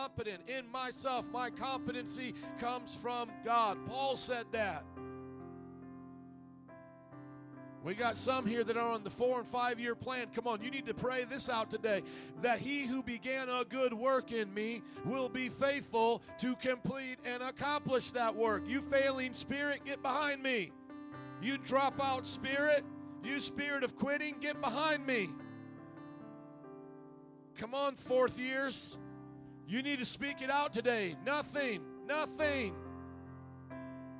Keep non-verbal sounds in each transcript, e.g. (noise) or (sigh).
competent in myself. My competency comes from God. Paul said that. We got some here that are on the four and five year plan. Come on, you need to pray this out today that he who began a good work in me will be faithful to complete and accomplish that work. You failing spirit, get behind me. You drop out spirit, you spirit of quitting, get behind me. Come on, fourth years. You need to speak it out today. Nothing, nothing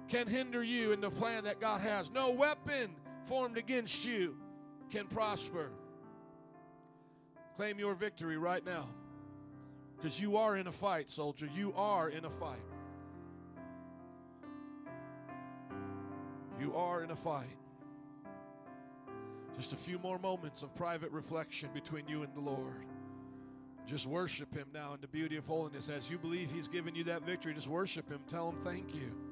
can hinder you in the plan that God has. No weapon formed against you can prosper. Claim your victory right now. Because you are in a fight, soldier. You are in a fight. You are in a fight. Just a few more moments of private reflection between you and the Lord. Just worship Him now in the beauty of holiness. As you believe He's given you that victory, just worship Him. Tell Him thank you.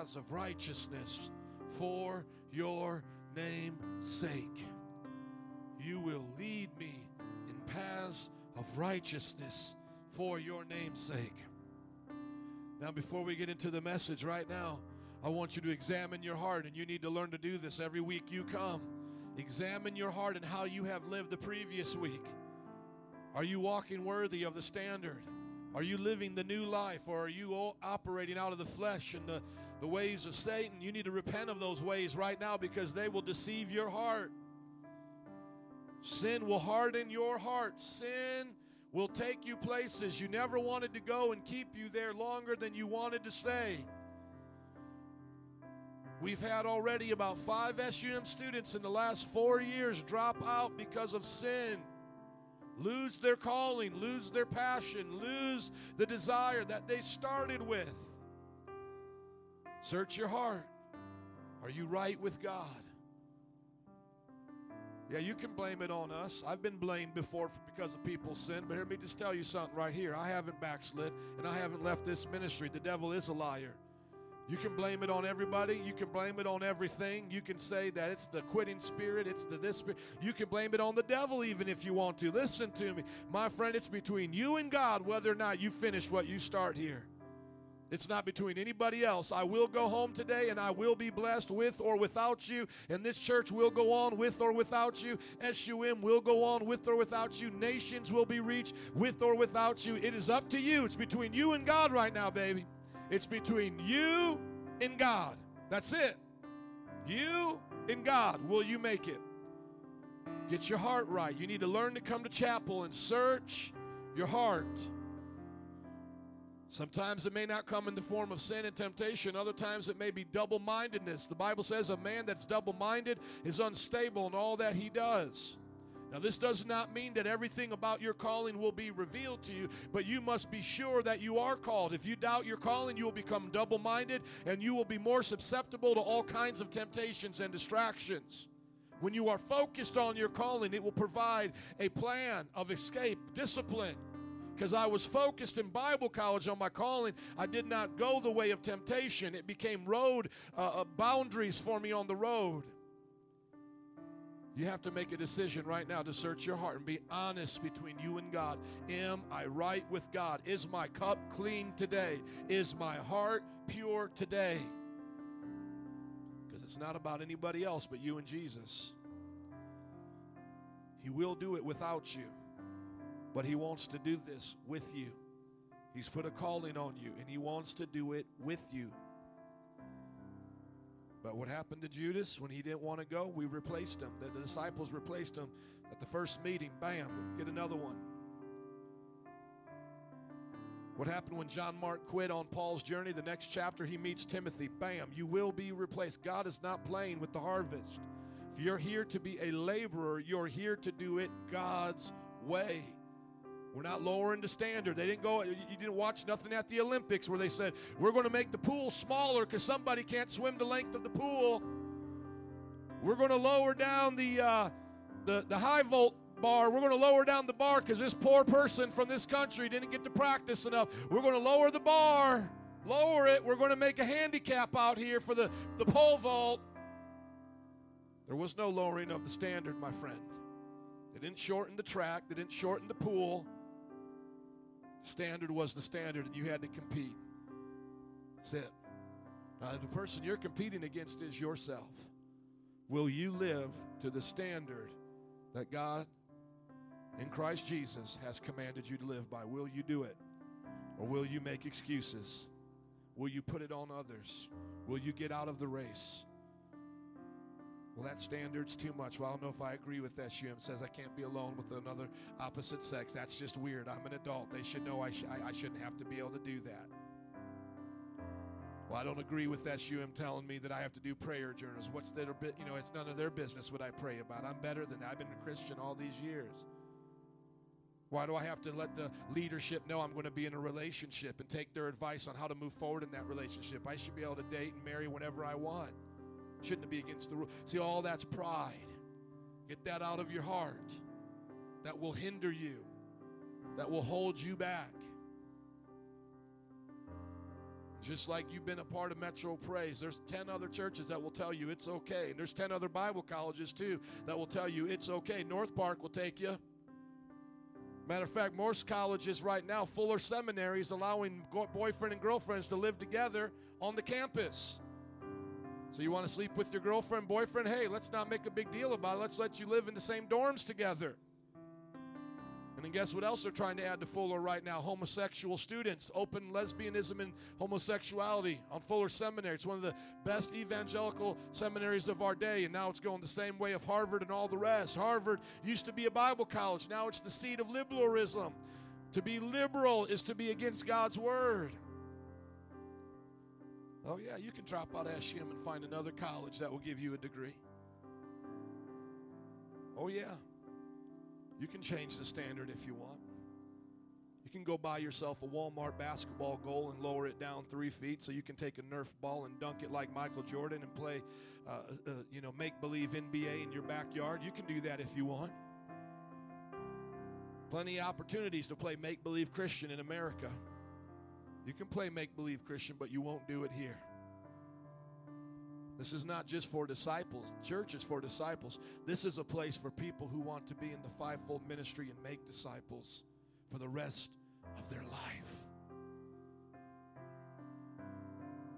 Paths of righteousness for your name's sake. You will lead me in paths of righteousness for your name's sake. Now, before we get into the message right now, I want you to examine your heart, and you need to learn to do this every week you come. Examine your heart and how you have lived the previous week. Are you walking worthy of the standard? Are you living the new life or are you operating out of the flesh and the, the ways of Satan? You need to repent of those ways right now because they will deceive your heart. Sin will harden your heart. Sin will take you places you never wanted to go and keep you there longer than you wanted to stay. We've had already about five SUM students in the last four years drop out because of sin lose their calling, lose their passion, lose the desire that they started with. Search your heart. Are you right with God? Yeah, you can blame it on us. I've been blamed before because of people's sin, but hear me just tell you something right here. I haven't backslid and I haven't left this ministry. The devil is a liar. You can blame it on everybody. You can blame it on everything. You can say that it's the quitting spirit, it's the this spirit. You can blame it on the devil even if you want to. Listen to me. My friend, it's between you and God whether or not you finish what you start here. It's not between anybody else. I will go home today and I will be blessed with or without you. And this church will go on with or without you. SUM will go on with or without you. Nations will be reached with or without you. It is up to you. It's between you and God right now, baby. It's between you and God. That's it. You and God. Will you make it? Get your heart right. You need to learn to come to chapel and search your heart. Sometimes it may not come in the form of sin and temptation. Other times it may be double mindedness. The Bible says a man that's double minded is unstable in all that he does. Now, this does not mean that everything about your calling will be revealed to you, but you must be sure that you are called. If you doubt your calling, you will become double minded and you will be more susceptible to all kinds of temptations and distractions. When you are focused on your calling, it will provide a plan of escape, discipline. Because I was focused in Bible college on my calling, I did not go the way of temptation. It became road uh, uh boundaries for me on the road. You have to make a decision right now to search your heart and be honest between you and God. Am I right with God? Is my cup clean today? Is my heart pure today? Because it's not about anybody else but you and Jesus. He will do it without you, but He wants to do this with you. He's put a calling on you, and He wants to do it with you. But what happened to Judas when he didn't want to go? We replaced him. The, disciples replaced him at the first meeting. Bam, get another one. What happened when John Mark quit on Paul's journey? The next chapter, he meets Timothy. Bam, you will be replaced. God is not playing with the harvest. If you're here to be a laborer, you're here to do it God's way. We're not lowering the standard. They didn't go, you didn't watch nothing at the Olympics where they said, we're going to make the pool smaller because somebody can't swim the length of the pool. We're going to lower down the, uh, the, the high volt bar. We're going to lower down the bar because this poor person from this country didn't get to practice enough. We're going to lower the bar, lower it. We're going to make a handicap out here for the, the pole vault. There was no lowering of the standard, my friend. They didn't shorten the track, they didn't shorten the pool. Standard was the standard, and you had to compete. That's it. Now, the person you're competing against is yourself. Will you live to the standard that God in Christ Jesus has commanded you to live by? Will you do it? Or will you make excuses? Will you put it on others? Will you get out of the race? Well, that standard's too much. Well, I don't know if I agree with SUM. Says I can't be alone with another opposite sex. That's just weird. I'm an adult. They should know I, sh- I, I shouldn't have to be able to do that. Well, I don't agree with SUM telling me that I have to do prayer journals. What's their bit? You know, it's none of their business what I pray about. I'm better than that. I've been a Christian all these years. Why do I have to let the leadership know I'm going to be in a relationship and take their advice on how to move forward in that relationship? I should be able to date and marry whenever I want. Shouldn't be against the rule. See, all that's pride. Get that out of your heart. That will hinder you, that will hold you back. Just like you've been a part of Metro Praise, there's 10 other churches that will tell you it's okay. And there's 10 other Bible colleges too that will tell you it's okay. North Park will take you. Matter of fact, most colleges right now, Fuller seminaries, allowing boyfriend and girlfriends to live together on the campus. So you want to sleep with your girlfriend, boyfriend? Hey, let's not make a big deal about it. Let's let you live in the same dorms together. And then guess what else they're trying to add to Fuller right now? Homosexual students, open lesbianism and homosexuality on Fuller Seminary. It's one of the best evangelical seminaries of our day, and now it's going the same way of Harvard and all the rest. Harvard used to be a Bible college, now it's the seat of liberalism. To be liberal is to be against God's word. Oh, yeah, you can drop out SUM and find another college that will give you a degree. Oh, yeah. You can change the standard if you want. You can go buy yourself a Walmart basketball goal and lower it down three feet so you can take a Nerf ball and dunk it like Michael Jordan and play, uh, uh, you know, make believe NBA in your backyard. You can do that if you want. Plenty of opportunities to play make believe Christian in America. You can play make believe Christian, but you won't do it here. This is not just for disciples. Church is for disciples. This is a place for people who want to be in the fivefold ministry and make disciples for the rest of their life.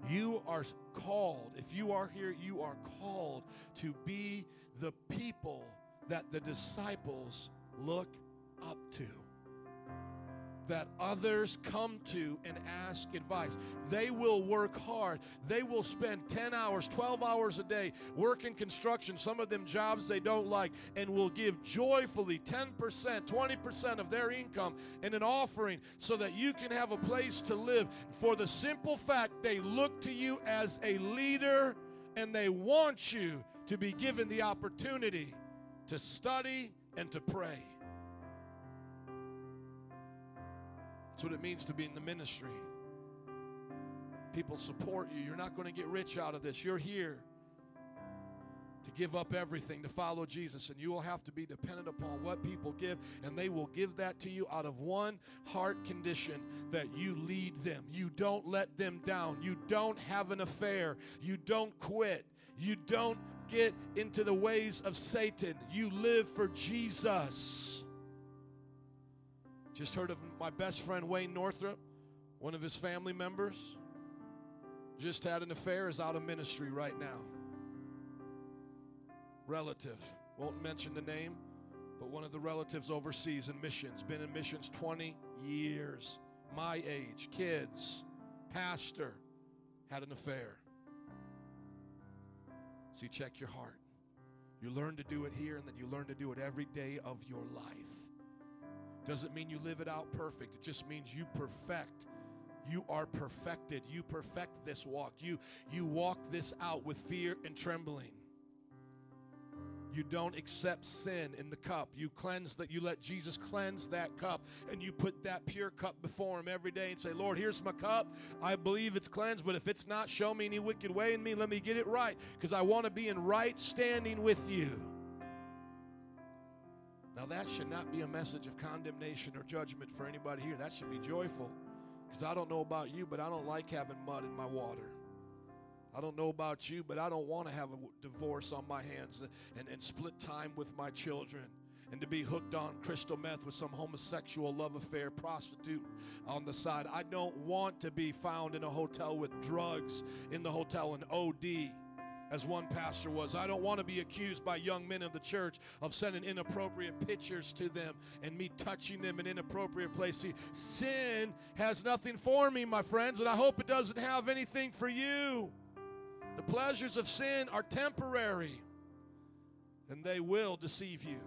You are called, if you are here, you are called to be the people that the disciples look up to that others come to and ask advice. They will work hard. They will spend 10 hours, 12 hours a day working construction, some of them jobs they don't like, and will give joyfully 10%, 20% of their income in an offering so that you can have a place to live. For the simple fact they look to you as a leader and they want you to be given the opportunity to study and to pray. What it means to be in the ministry. People support you. You're not going to get rich out of this. You're here to give up everything to follow Jesus, and you will have to be dependent upon what people give, and they will give that to you out of one heart condition that you lead them. You don't let them down. You don't have an affair. You don't quit. You don't get into the ways of Satan. You live for Jesus. Just heard of my best friend Wayne Northrup, one of his family members. Just had an affair, is out of ministry right now. Relative, won't mention the name, but one of the relatives overseas in missions, been in missions 20 years, my age, kids, pastor, had an affair. See, check your heart. You learn to do it here, and then you learn to do it every day of your life. Doesn't mean you live it out perfect. It just means you perfect. You are perfected. You perfect this walk. You you walk this out with fear and trembling. You don't accept sin in the cup. You cleanse that. You let Jesus cleanse that cup, and you put that pure cup before Him every day and say, "Lord, here's my cup. I believe it's cleansed, but if it's not, show me any wicked way in me. Let me get it right, because I want to be in right standing with You." Now that should not be a message of condemnation or judgment for anybody here. That should be joyful, because I don't know about you, but I don't like having mud in my water. I don't know about you, but I don't want to have a divorce on my hands and, and split time with my children and to be hooked on crystal meth with some homosexual love affair prostitute on the side. I don't want to be found in a hotel with drugs in the hotel and OD as one pastor was. I don't want to be accused by young men of the church of sending inappropriate pictures to them and me touching them in inappropriate places. Sin has nothing for me, my friends, and I hope it doesn't have anything for you. The pleasures of sin are temporary, and they will deceive you.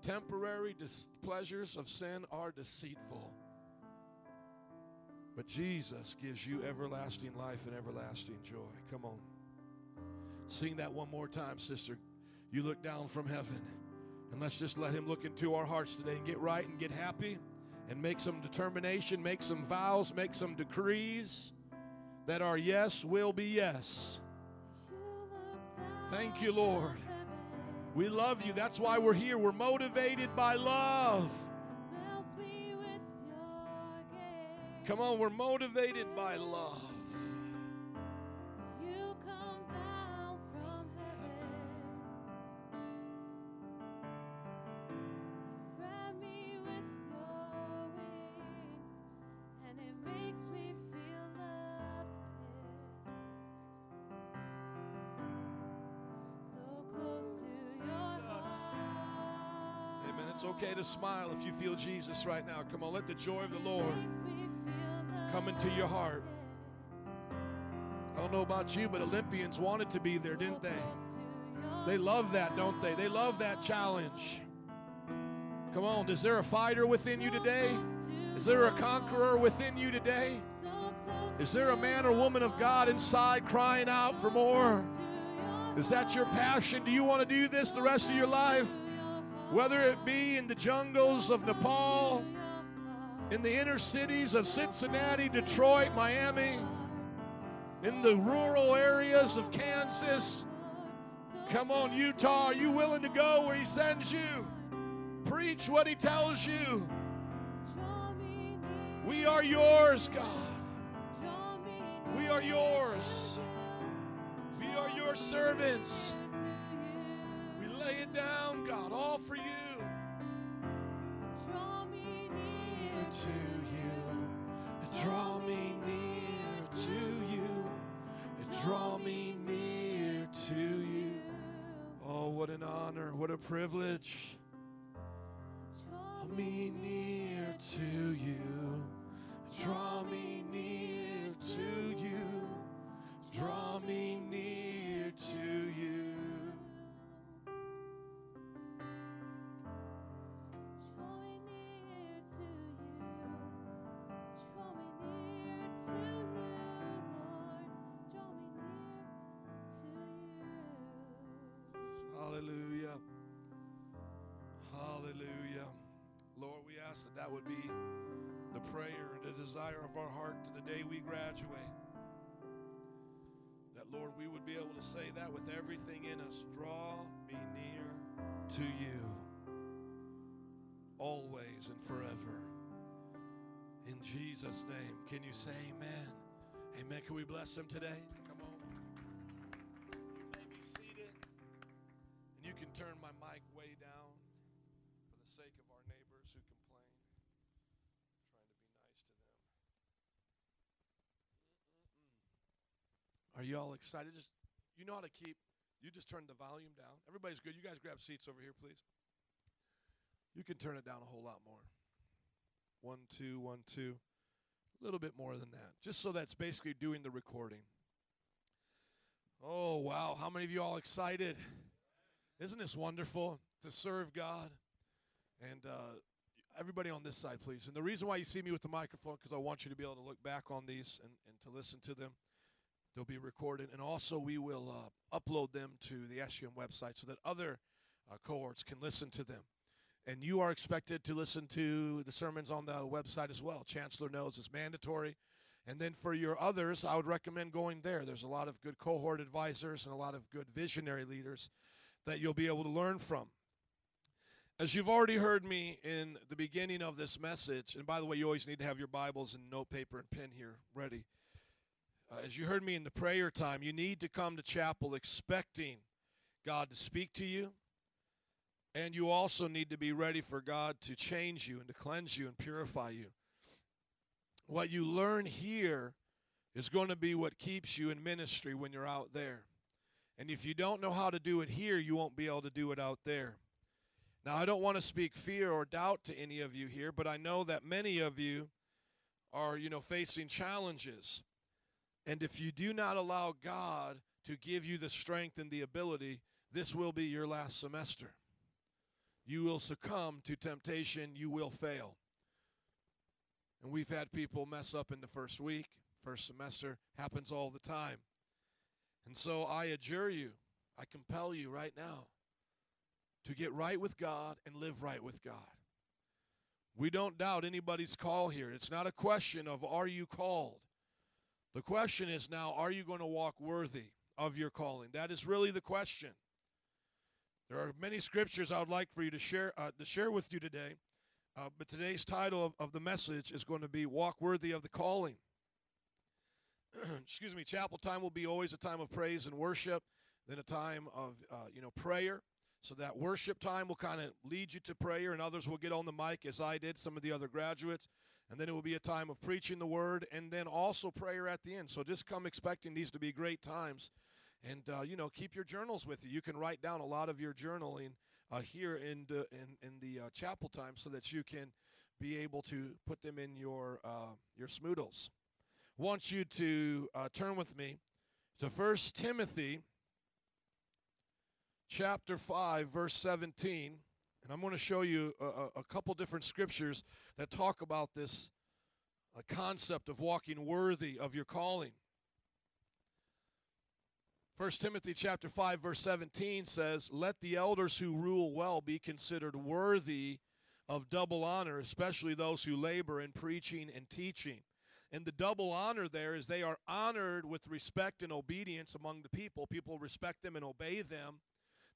The temporary dis- pleasures of sin are deceitful. But Jesus gives you everlasting life and everlasting joy. Come on. Sing that one more time, sister. You look down from heaven. And let's just let Him look into our hearts today and get right and get happy and make some determination, make some vows, make some decrees that our yes will be yes. Thank you, Lord. We love you. That's why we're here. We're motivated by love. Come on, we're motivated by love. Okay to smile if you feel Jesus right now. Come on, let the joy of the Lord come into your heart. I don't know about you, but Olympians wanted to be there, didn't they? They love that, don't they? They love that challenge. Come on, is there a fighter within you today? Is there a conqueror within you today? Is there a man or woman of God inside crying out for more? Is that your passion? Do you want to do this the rest of your life? Whether it be in the jungles of Nepal, in the inner cities of Cincinnati, Detroit, Miami, in the rural areas of Kansas. Come on, Utah, are you willing to go where He sends you? Preach what He tells you. We are yours, God. We are yours. We are your servants lay it down, God, all for you. Draw me near to you. Draw me near to you. Draw me near to you. Oh, what an honor, what a privilege. Draw me near to you. Draw me near to you. Draw me near to you. Ask that that would be the prayer and the desire of our heart to the day we graduate. That, Lord, we would be able to say that with everything in us. Draw me near to you always and forever. In Jesus' name. Can you say amen? Amen. Can we bless them today? Are you all excited? Just you know how to keep. You just turn the volume down. Everybody's good. You guys grab seats over here, please. You can turn it down a whole lot more. One, two, one, two. A little bit more than that. Just so that's basically doing the recording. Oh, wow. How many of you all excited? Isn't this wonderful to serve God? And uh, everybody on this side, please. And the reason why you see me with the microphone, because I want you to be able to look back on these and, and to listen to them. They'll be recorded. And also, we will uh, upload them to the SUM website so that other uh, cohorts can listen to them. And you are expected to listen to the sermons on the website as well. Chancellor knows it's mandatory. And then for your others, I would recommend going there. There's a lot of good cohort advisors and a lot of good visionary leaders that you'll be able to learn from. As you've already heard me in the beginning of this message, and by the way, you always need to have your Bibles and note paper and pen here ready. Uh, as you heard me in the prayer time, you need to come to chapel expecting God to speak to you. And you also need to be ready for God to change you and to cleanse you and purify you. What you learn here is going to be what keeps you in ministry when you're out there. And if you don't know how to do it here, you won't be able to do it out there. Now, I don't want to speak fear or doubt to any of you here, but I know that many of you are, you know, facing challenges. And if you do not allow God to give you the strength and the ability, this will be your last semester. You will succumb to temptation, you will fail. And we've had people mess up in the first week, first semester, happens all the time. And so I adjure you, I compel you right now to get right with God and live right with God. We don't doubt anybody's call here. It's not a question of are you called? The question is now, are you going to walk worthy of your calling? That is really the question. There are many scriptures I would like for you to share uh, to share with you today, uh, but today's title of, of the message is going to be "Walk Worthy of the Calling." (clears throat) Excuse me. Chapel time will be always a time of praise and worship, then a time of uh, you know prayer. So that worship time will kind of lead you to prayer, and others will get on the mic as I did, some of the other graduates. And then it will be a time of preaching the word, and then also prayer at the end. So just come expecting these to be great times. And, uh, you know, keep your journals with you. You can write down a lot of your journaling uh, here in the, in, in the uh, chapel time so that you can be able to put them in your, uh, your smoodles. want you to uh, turn with me to First Timothy chapter 5, verse 17. And I'm going to show you a, a couple different scriptures that talk about this uh, concept of walking worthy of your calling. 1 Timothy chapter 5 verse 17 says, "Let the elders who rule well be considered worthy of double honor, especially those who labor in preaching and teaching." And the double honor there is they are honored with respect and obedience among the people. People respect them and obey them.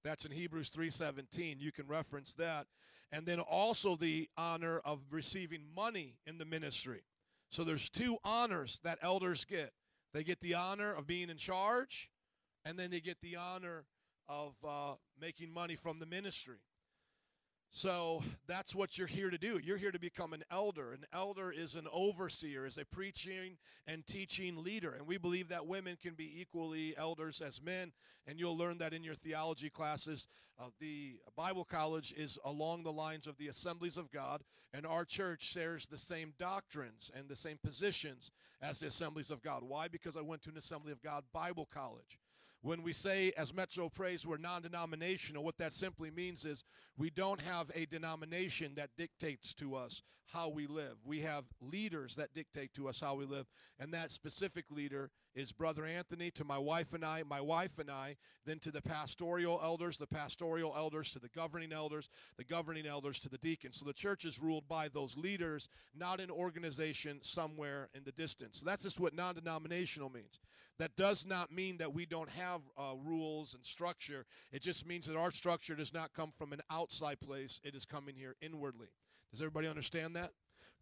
That's in Hebrews 3:17. You can reference that. And then also the honor of receiving money in the ministry. So there's two honors that elders get. They get the honor of being in charge and then they get the honor of uh, making money from the ministry. So that's what you're here to do. You're here to become an elder. An elder is an overseer, is a preaching and teaching leader. And we believe that women can be equally elders as men. And you'll learn that in your theology classes. Uh, the Bible college is along the lines of the assemblies of God. And our church shares the same doctrines and the same positions as the assemblies of God. Why? Because I went to an assembly of God Bible college. When we say, as Metro Praise, we're non denominational, what that simply means is we don't have a denomination that dictates to us how we live. We have leaders that dictate to us how we live. And that specific leader is Brother Anthony to my wife and I, my wife and I, then to the pastoral elders, the pastoral elders to the governing elders, the governing elders to the deacons. So the church is ruled by those leaders, not an organization somewhere in the distance. So that's just what non denominational means. That does not mean that we don't have uh, rules and structure. It just means that our structure does not come from an outside place, it is coming here inwardly. Does everybody understand that?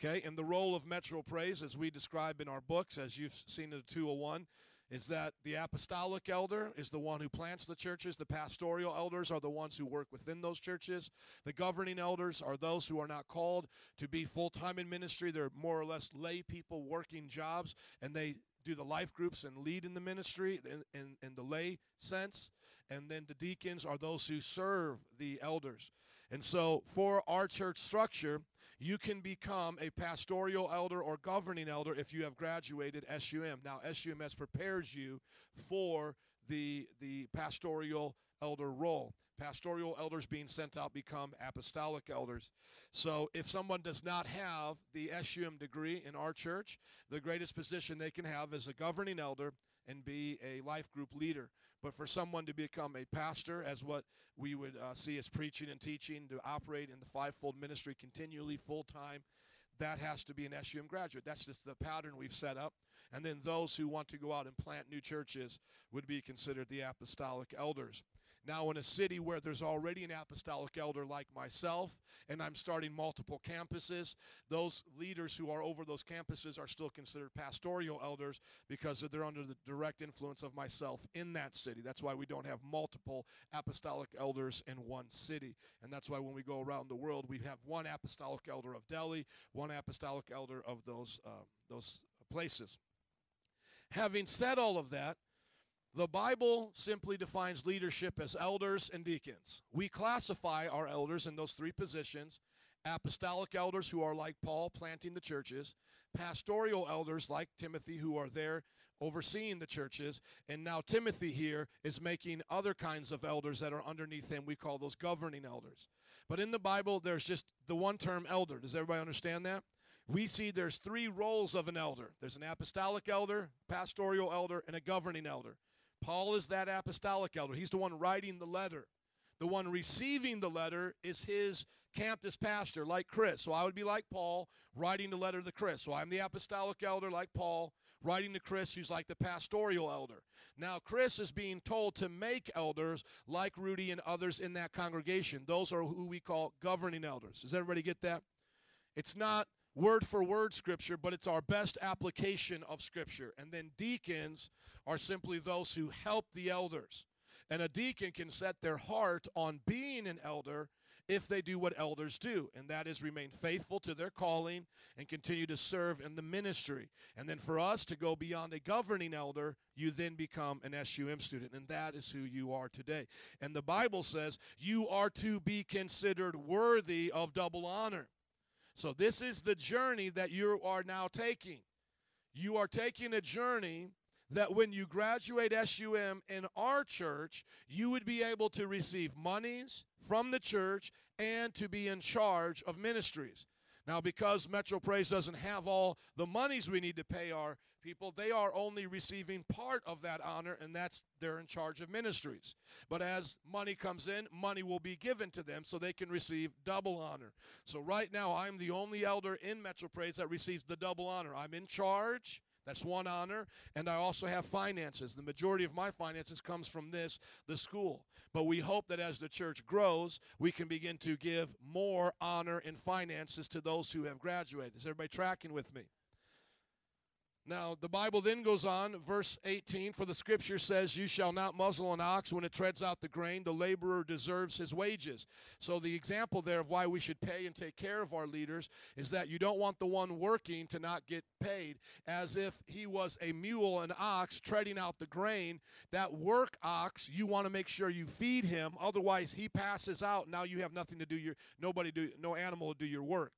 Okay, and the role of Metro Praise, as we describe in our books, as you've seen in the 201, is that the apostolic elder is the one who plants the churches. The pastoral elders are the ones who work within those churches. The governing elders are those who are not called to be full time in ministry. They're more or less lay people working jobs, and they do the life groups and lead in the ministry in, in, in the lay sense. And then the deacons are those who serve the elders. And so, for our church structure, you can become a pastoral elder or governing elder if you have graduated SUM. Now, SUMS prepares you for the, the pastoral elder role. Pastoral elders being sent out become apostolic elders. So if someone does not have the SUM degree in our church, the greatest position they can have is a governing elder and be a life group leader. But for someone to become a pastor, as what we would uh, see as preaching and teaching, to operate in the fivefold ministry continually, full time, that has to be an SUM graduate. That's just the pattern we've set up. And then those who want to go out and plant new churches would be considered the apostolic elders. Now, in a city where there's already an apostolic elder like myself, and I'm starting multiple campuses, those leaders who are over those campuses are still considered pastoral elders because they're under the direct influence of myself in that city. That's why we don't have multiple apostolic elders in one city. And that's why when we go around the world, we have one apostolic elder of Delhi, one apostolic elder of those, uh, those places. Having said all of that, the Bible simply defines leadership as elders and deacons. We classify our elders in those three positions apostolic elders who are like Paul planting the churches, pastoral elders like Timothy who are there overseeing the churches, and now Timothy here is making other kinds of elders that are underneath him. We call those governing elders. But in the Bible, there's just the one term elder. Does everybody understand that? We see there's three roles of an elder there's an apostolic elder, pastoral elder, and a governing elder. Paul is that apostolic elder. He's the one writing the letter. The one receiving the letter is his campus pastor, like Chris. So I would be like Paul, writing the letter to Chris. So I'm the apostolic elder, like Paul, writing to Chris, who's like the pastoral elder. Now, Chris is being told to make elders like Rudy and others in that congregation. Those are who we call governing elders. Does everybody get that? It's not word for word scripture, but it's our best application of scripture. And then deacons are simply those who help the elders. And a deacon can set their heart on being an elder if they do what elders do, and that is remain faithful to their calling and continue to serve in the ministry. And then for us to go beyond a governing elder, you then become an SUM student, and that is who you are today. And the Bible says you are to be considered worthy of double honor. So, this is the journey that you are now taking. You are taking a journey that when you graduate SUM in our church, you would be able to receive monies from the church and to be in charge of ministries. Now, because Metro Praise doesn't have all the monies we need to pay our people, they are only receiving part of that honor, and that's they're in charge of ministries. But as money comes in, money will be given to them so they can receive double honor. So right now, I'm the only elder in Metro Praise that receives the double honor. I'm in charge. That's one honor. And I also have finances. The majority of my finances comes from this, the school. But we hope that as the church grows, we can begin to give more honor and finances to those who have graduated. Is everybody tracking with me? Now, the Bible then goes on, verse 18 For the scripture says, You shall not muzzle an ox when it treads out the grain. The laborer deserves his wages. So, the example there of why we should pay and take care of our leaders is that you don't want the one working to not get paid as if he was a mule, an ox, treading out the grain. That work ox, you want to make sure you feed him. Otherwise, he passes out. Now you have nothing to do your, nobody do, no animal to do your work.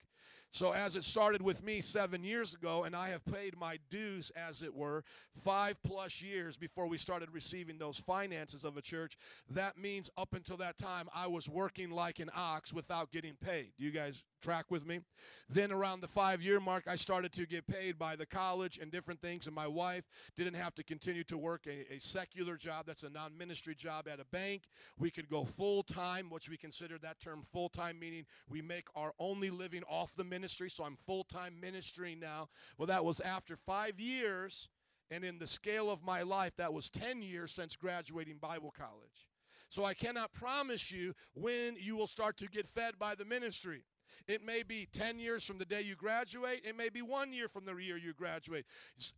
So, as it started with me seven years ago, and I have paid my dues, as it were, five plus years before we started receiving those finances of a church, that means up until that time, I was working like an ox without getting paid. Do you guys track with me? Then, around the five year mark, I started to get paid by the college and different things, and my wife didn't have to continue to work a, a secular job that's a non ministry job at a bank. We could go full time, which we consider that term full time, meaning we make our only living off the ministry. So, I'm full time ministering now. Well, that was after five years. And in the scale of my life, that was 10 years since graduating Bible college. So I cannot promise you when you will start to get fed by the ministry. It may be 10 years from the day you graduate. It may be one year from the year you graduate.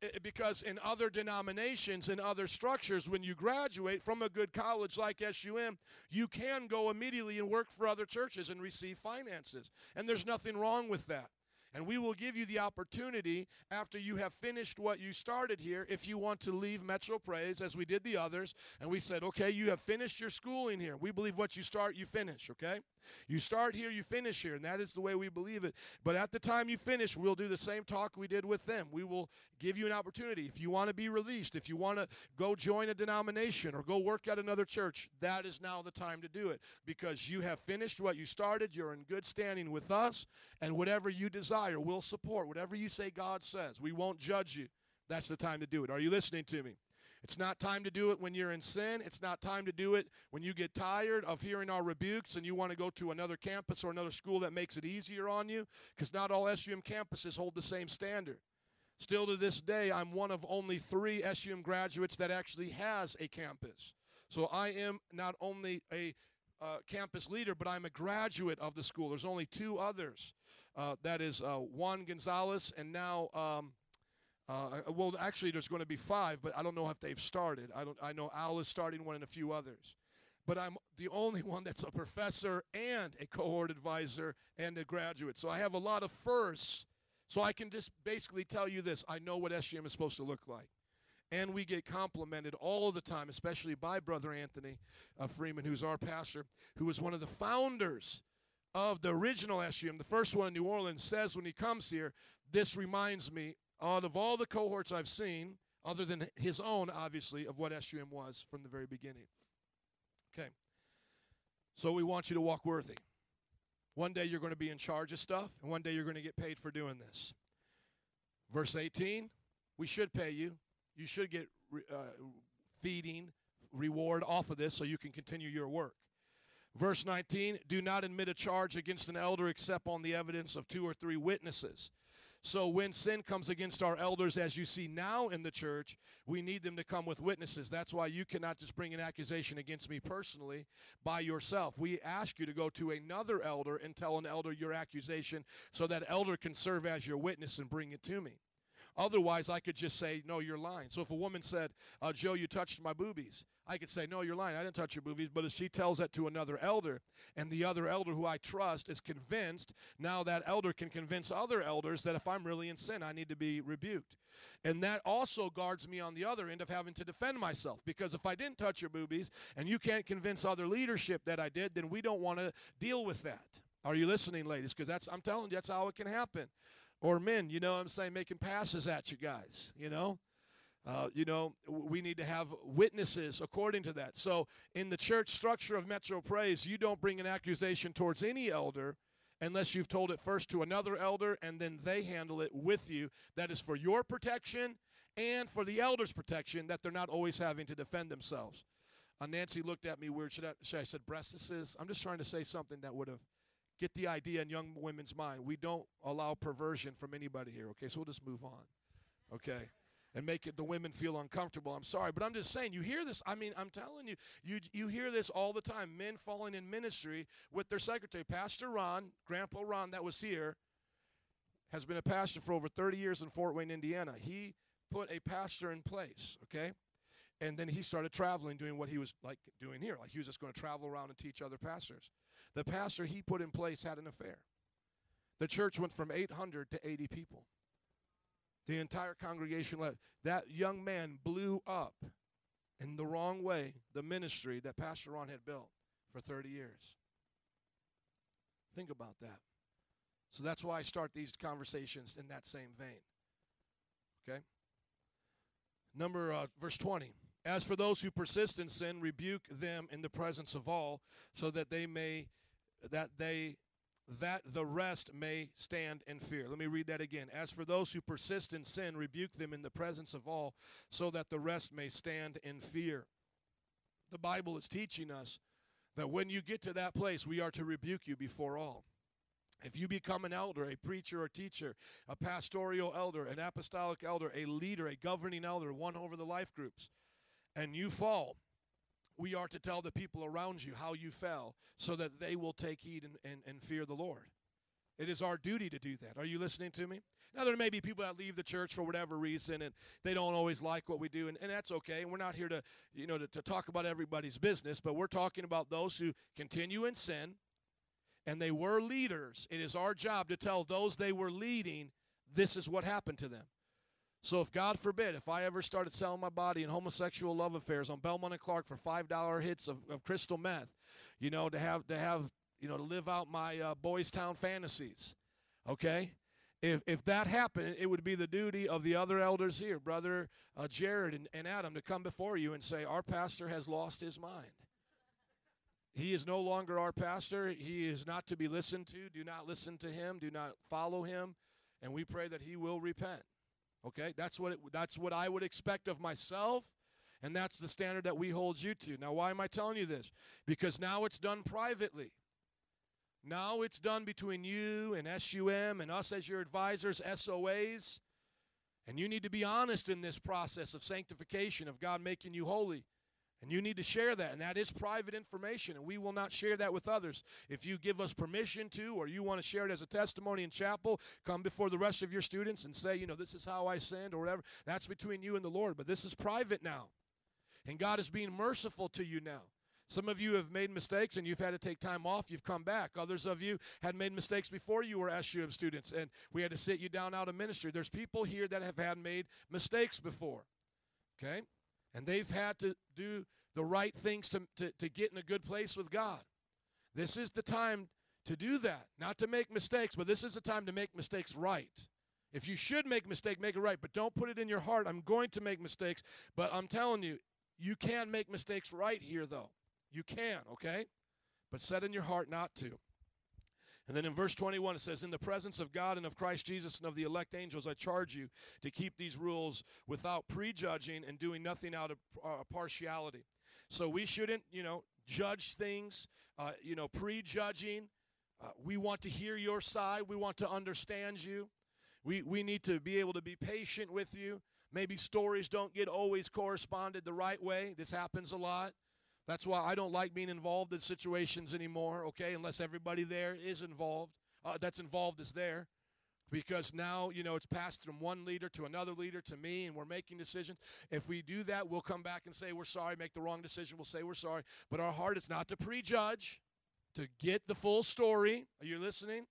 Eh, because in other denominations, in other structures, when you graduate from a good college like SUM, you can go immediately and work for other churches and receive finances. And there's nothing wrong with that. And we will give you the opportunity after you have finished what you started here if you want to leave Metro Praise as we did the others. And we said, okay, you have finished your schooling here. We believe what you start, you finish, okay? You start here, you finish here. And that is the way we believe it. But at the time you finish, we'll do the same talk we did with them. We will give you an opportunity. If you want to be released, if you want to go join a denomination or go work at another church, that is now the time to do it because you have finished what you started. You're in good standing with us. And whatever you desire, we'll support. Whatever you say God says, we won't judge you. That's the time to do it. Are you listening to me? It's not time to do it when you're in sin. It's not time to do it when you get tired of hearing our rebukes and you want to go to another campus or another school that makes it easier on you, because not all SUM campuses hold the same standard. Still to this day, I'm one of only three SUM graduates that actually has a campus. So I am not only a uh, campus leader, but I'm a graduate of the school. There's only two others. Uh, that is uh, Juan Gonzalez and now um, uh, well, actually, there's going to be five, but I don't know if they've started. I don't. I know Al is starting one and a few others, but I'm the only one that's a professor and a cohort advisor and a graduate. So I have a lot of firsts. So I can just basically tell you this: I know what SGM is supposed to look like, and we get complimented all the time, especially by Brother Anthony uh, Freeman, who's our pastor, who was one of the founders of the original SUM, the first one in New Orleans, says when he comes here, this reminds me out of all the cohorts I've seen, other than his own, obviously, of what SUM was from the very beginning. Okay. So we want you to walk worthy. One day you're going to be in charge of stuff, and one day you're going to get paid for doing this. Verse 18, we should pay you. You should get uh, feeding, reward off of this so you can continue your work. Verse 19, do not admit a charge against an elder except on the evidence of two or three witnesses. So when sin comes against our elders, as you see now in the church, we need them to come with witnesses. That's why you cannot just bring an accusation against me personally by yourself. We ask you to go to another elder and tell an elder your accusation so that elder can serve as your witness and bring it to me. Otherwise, I could just say, No, you're lying. So if a woman said, uh, Joe, you touched my boobies, I could say, No, you're lying. I didn't touch your boobies. But if she tells that to another elder, and the other elder who I trust is convinced, now that elder can convince other elders that if I'm really in sin, I need to be rebuked. And that also guards me on the other end of having to defend myself. Because if I didn't touch your boobies and you can't convince other leadership that I did, then we don't want to deal with that. Are you listening, ladies? Because that's I'm telling you, that's how it can happen or men, you know what I'm saying, making passes at you guys, you know? Uh, you know, we need to have witnesses according to that. So, in the church structure of Metro Praise, you don't bring an accusation towards any elder unless you've told it first to another elder and then they handle it with you. That is for your protection and for the elder's protection that they're not always having to defend themselves. Uh, Nancy looked at me weird. Should I, should I said breastises? I'm just trying to say something that would have get the idea in young women's mind. We don't allow perversion from anybody here, okay? So we'll just move on, okay? And make it the women feel uncomfortable. I'm sorry, but I'm just saying. You hear this? I mean, I'm telling you, you you hear this all the time. Men falling in ministry with their secretary, Pastor Ron, Grandpa Ron, that was here, has been a pastor for over 30 years in Fort Wayne, Indiana. He put a pastor in place, okay? And then he started traveling, doing what he was like doing here. Like he was just going to travel around and teach other pastors. The pastor he put in place had an affair. The church went from 800 to 80 people. The entire congregation left. That young man blew up in the wrong way the ministry that Pastor Ron had built for 30 years. Think about that. So that's why I start these conversations in that same vein. Okay? Number uh, verse 20. As for those who persist in sin, rebuke them in the presence of all, so that they may that they that the rest may stand in fear. Let me read that again. As for those who persist in sin, rebuke them in the presence of all, so that the rest may stand in fear. The Bible is teaching us that when you get to that place, we are to rebuke you before all. If you become an elder, a preacher or teacher, a pastoral elder, an apostolic elder, a leader, a governing elder, one over the life groups, and you fall, we are to tell the people around you how you fell so that they will take heed and, and, and fear the Lord. It is our duty to do that. Are you listening to me? Now, there may be people that leave the church for whatever reason and they don't always like what we do, and, and that's okay. And we're not here to, you know, to, to talk about everybody's business, but we're talking about those who continue in sin and they were leaders, it is our job to tell those they were leading this is what happened to them. So if God forbid, if I ever started selling my body in homosexual love affairs on Belmont and Clark for five dollar hits of, of crystal meth, you know, to have to have you know to live out my uh, Boys Town fantasies, okay? If if that happened, it would be the duty of the other elders here, brother uh, Jared and, and Adam, to come before you and say, our pastor has lost his mind. He is no longer our pastor. He is not to be listened to. Do not listen to him. Do not follow him. And we pray that he will repent. Okay, that's what it, that's what I would expect of myself, and that's the standard that we hold you to. Now, why am I telling you this? Because now it's done privately. Now it's done between you and SUM and us as your advisors, SOAs. And you need to be honest in this process of sanctification, of God making you holy. And you need to share that, and that is private information, and we will not share that with others. If you give us permission to, or you want to share it as a testimony in chapel, come before the rest of your students and say, you know, this is how I sinned, or whatever. That's between you and the Lord, but this is private now. And God is being merciful to you now. Some of you have made mistakes and you've had to take time off. You've come back. Others of you had made mistakes before you were SUM students and we had to sit you down out of ministry. There's people here that have had made mistakes before. Okay? And they've had to do the right things to, to, to get in a good place with God. This is the time to do that. Not to make mistakes, but this is the time to make mistakes right. If you should make a mistake, make it right. But don't put it in your heart, I'm going to make mistakes. But I'm telling you, you can make mistakes right here, though. You can, okay? But set in your heart not to. And then in verse 21, it says, In the presence of God and of Christ Jesus and of the elect angels, I charge you to keep these rules without prejudging and doing nothing out of uh, partiality. So we shouldn't, you know, judge things, uh, you know, prejudging. Uh, we want to hear your side. We want to understand you. We, we need to be able to be patient with you. Maybe stories don't get always corresponded the right way. This happens a lot. That's why I don't like being involved in situations anymore, okay, unless everybody there is involved. Uh, that's involved is there. Because now, you know, it's passed from one leader to another leader to me, and we're making decisions. If we do that, we'll come back and say we're sorry, make the wrong decision, we'll say we're sorry. But our heart is not to prejudge, to get the full story. Are you listening?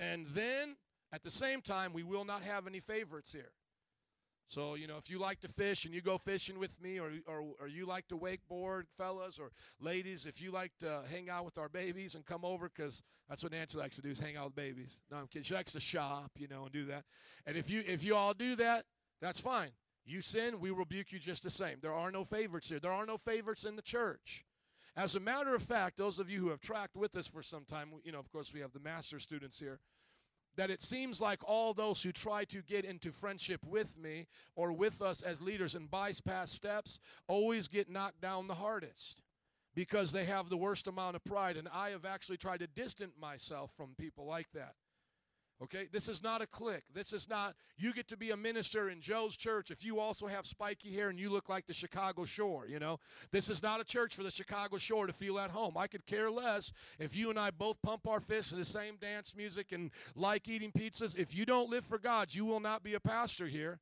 And then, at the same time, we will not have any favorites here. So, you know, if you like to fish and you go fishing with me, or, or, or you like to wakeboard, fellas, or ladies, if you like to hang out with our babies and come over, because that's what Nancy likes to do is hang out with babies. No, I'm kidding. She likes to shop, you know, and do that. And if you if you all do that, that's fine. You sin, we rebuke you just the same. There are no favorites here. There are no favorites in the church. As a matter of fact, those of you who have tracked with us for some time, you know, of course, we have the master students here that it seems like all those who try to get into friendship with me or with us as leaders and bypass steps always get knocked down the hardest because they have the worst amount of pride. And I have actually tried to distance myself from people like that. Okay, this is not a clique. This is not, you get to be a minister in Joe's church if you also have spiky hair and you look like the Chicago Shore, you know. This is not a church for the Chicago Shore to feel at home. I could care less if you and I both pump our fists to the same dance music and like eating pizzas. If you don't live for God, you will not be a pastor here,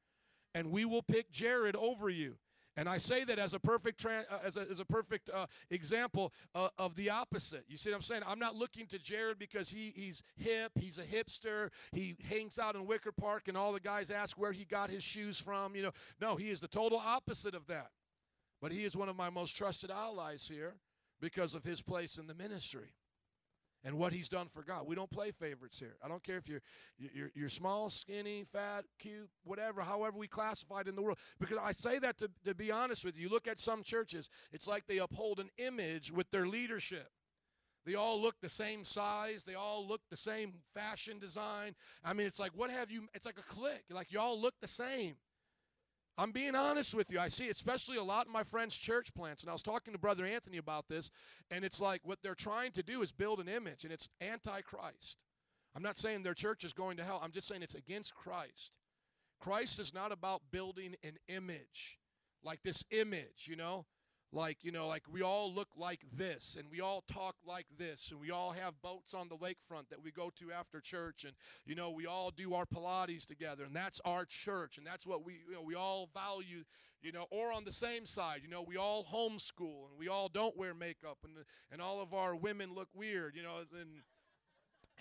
and we will pick Jared over you. And I say that as a perfect tra- uh, as, a, as a perfect uh, example uh, of the opposite. You see what I'm saying? I'm not looking to Jared because he, he's hip, he's a hipster, he hangs out in Wicker Park, and all the guys ask where he got his shoes from. You know, no, he is the total opposite of that. But he is one of my most trusted allies here because of his place in the ministry and what he's done for God. We don't play favorites here. I don't care if you're you're, you're small, skinny, fat, cute, whatever, however we classified in the world. Because I say that to, to be honest with you. You look at some churches, it's like they uphold an image with their leadership. They all look the same size. They all look the same fashion design. I mean, it's like, what have you? It's like a clique. Like, you all look the same. I'm being honest with you. I see, especially a lot of my friends' church plants, and I was talking to Brother Anthony about this, and it's like what they're trying to do is build an image, and it's anti-Christ. I'm not saying their church is going to hell. I'm just saying it's against Christ. Christ is not about building an image, like this image, you know like you know like we all look like this and we all talk like this and we all have boats on the lakefront that we go to after church and you know we all do our pilates together and that's our church and that's what we you know we all value you know or on the same side you know we all homeschool and we all don't wear makeup and and all of our women look weird you know and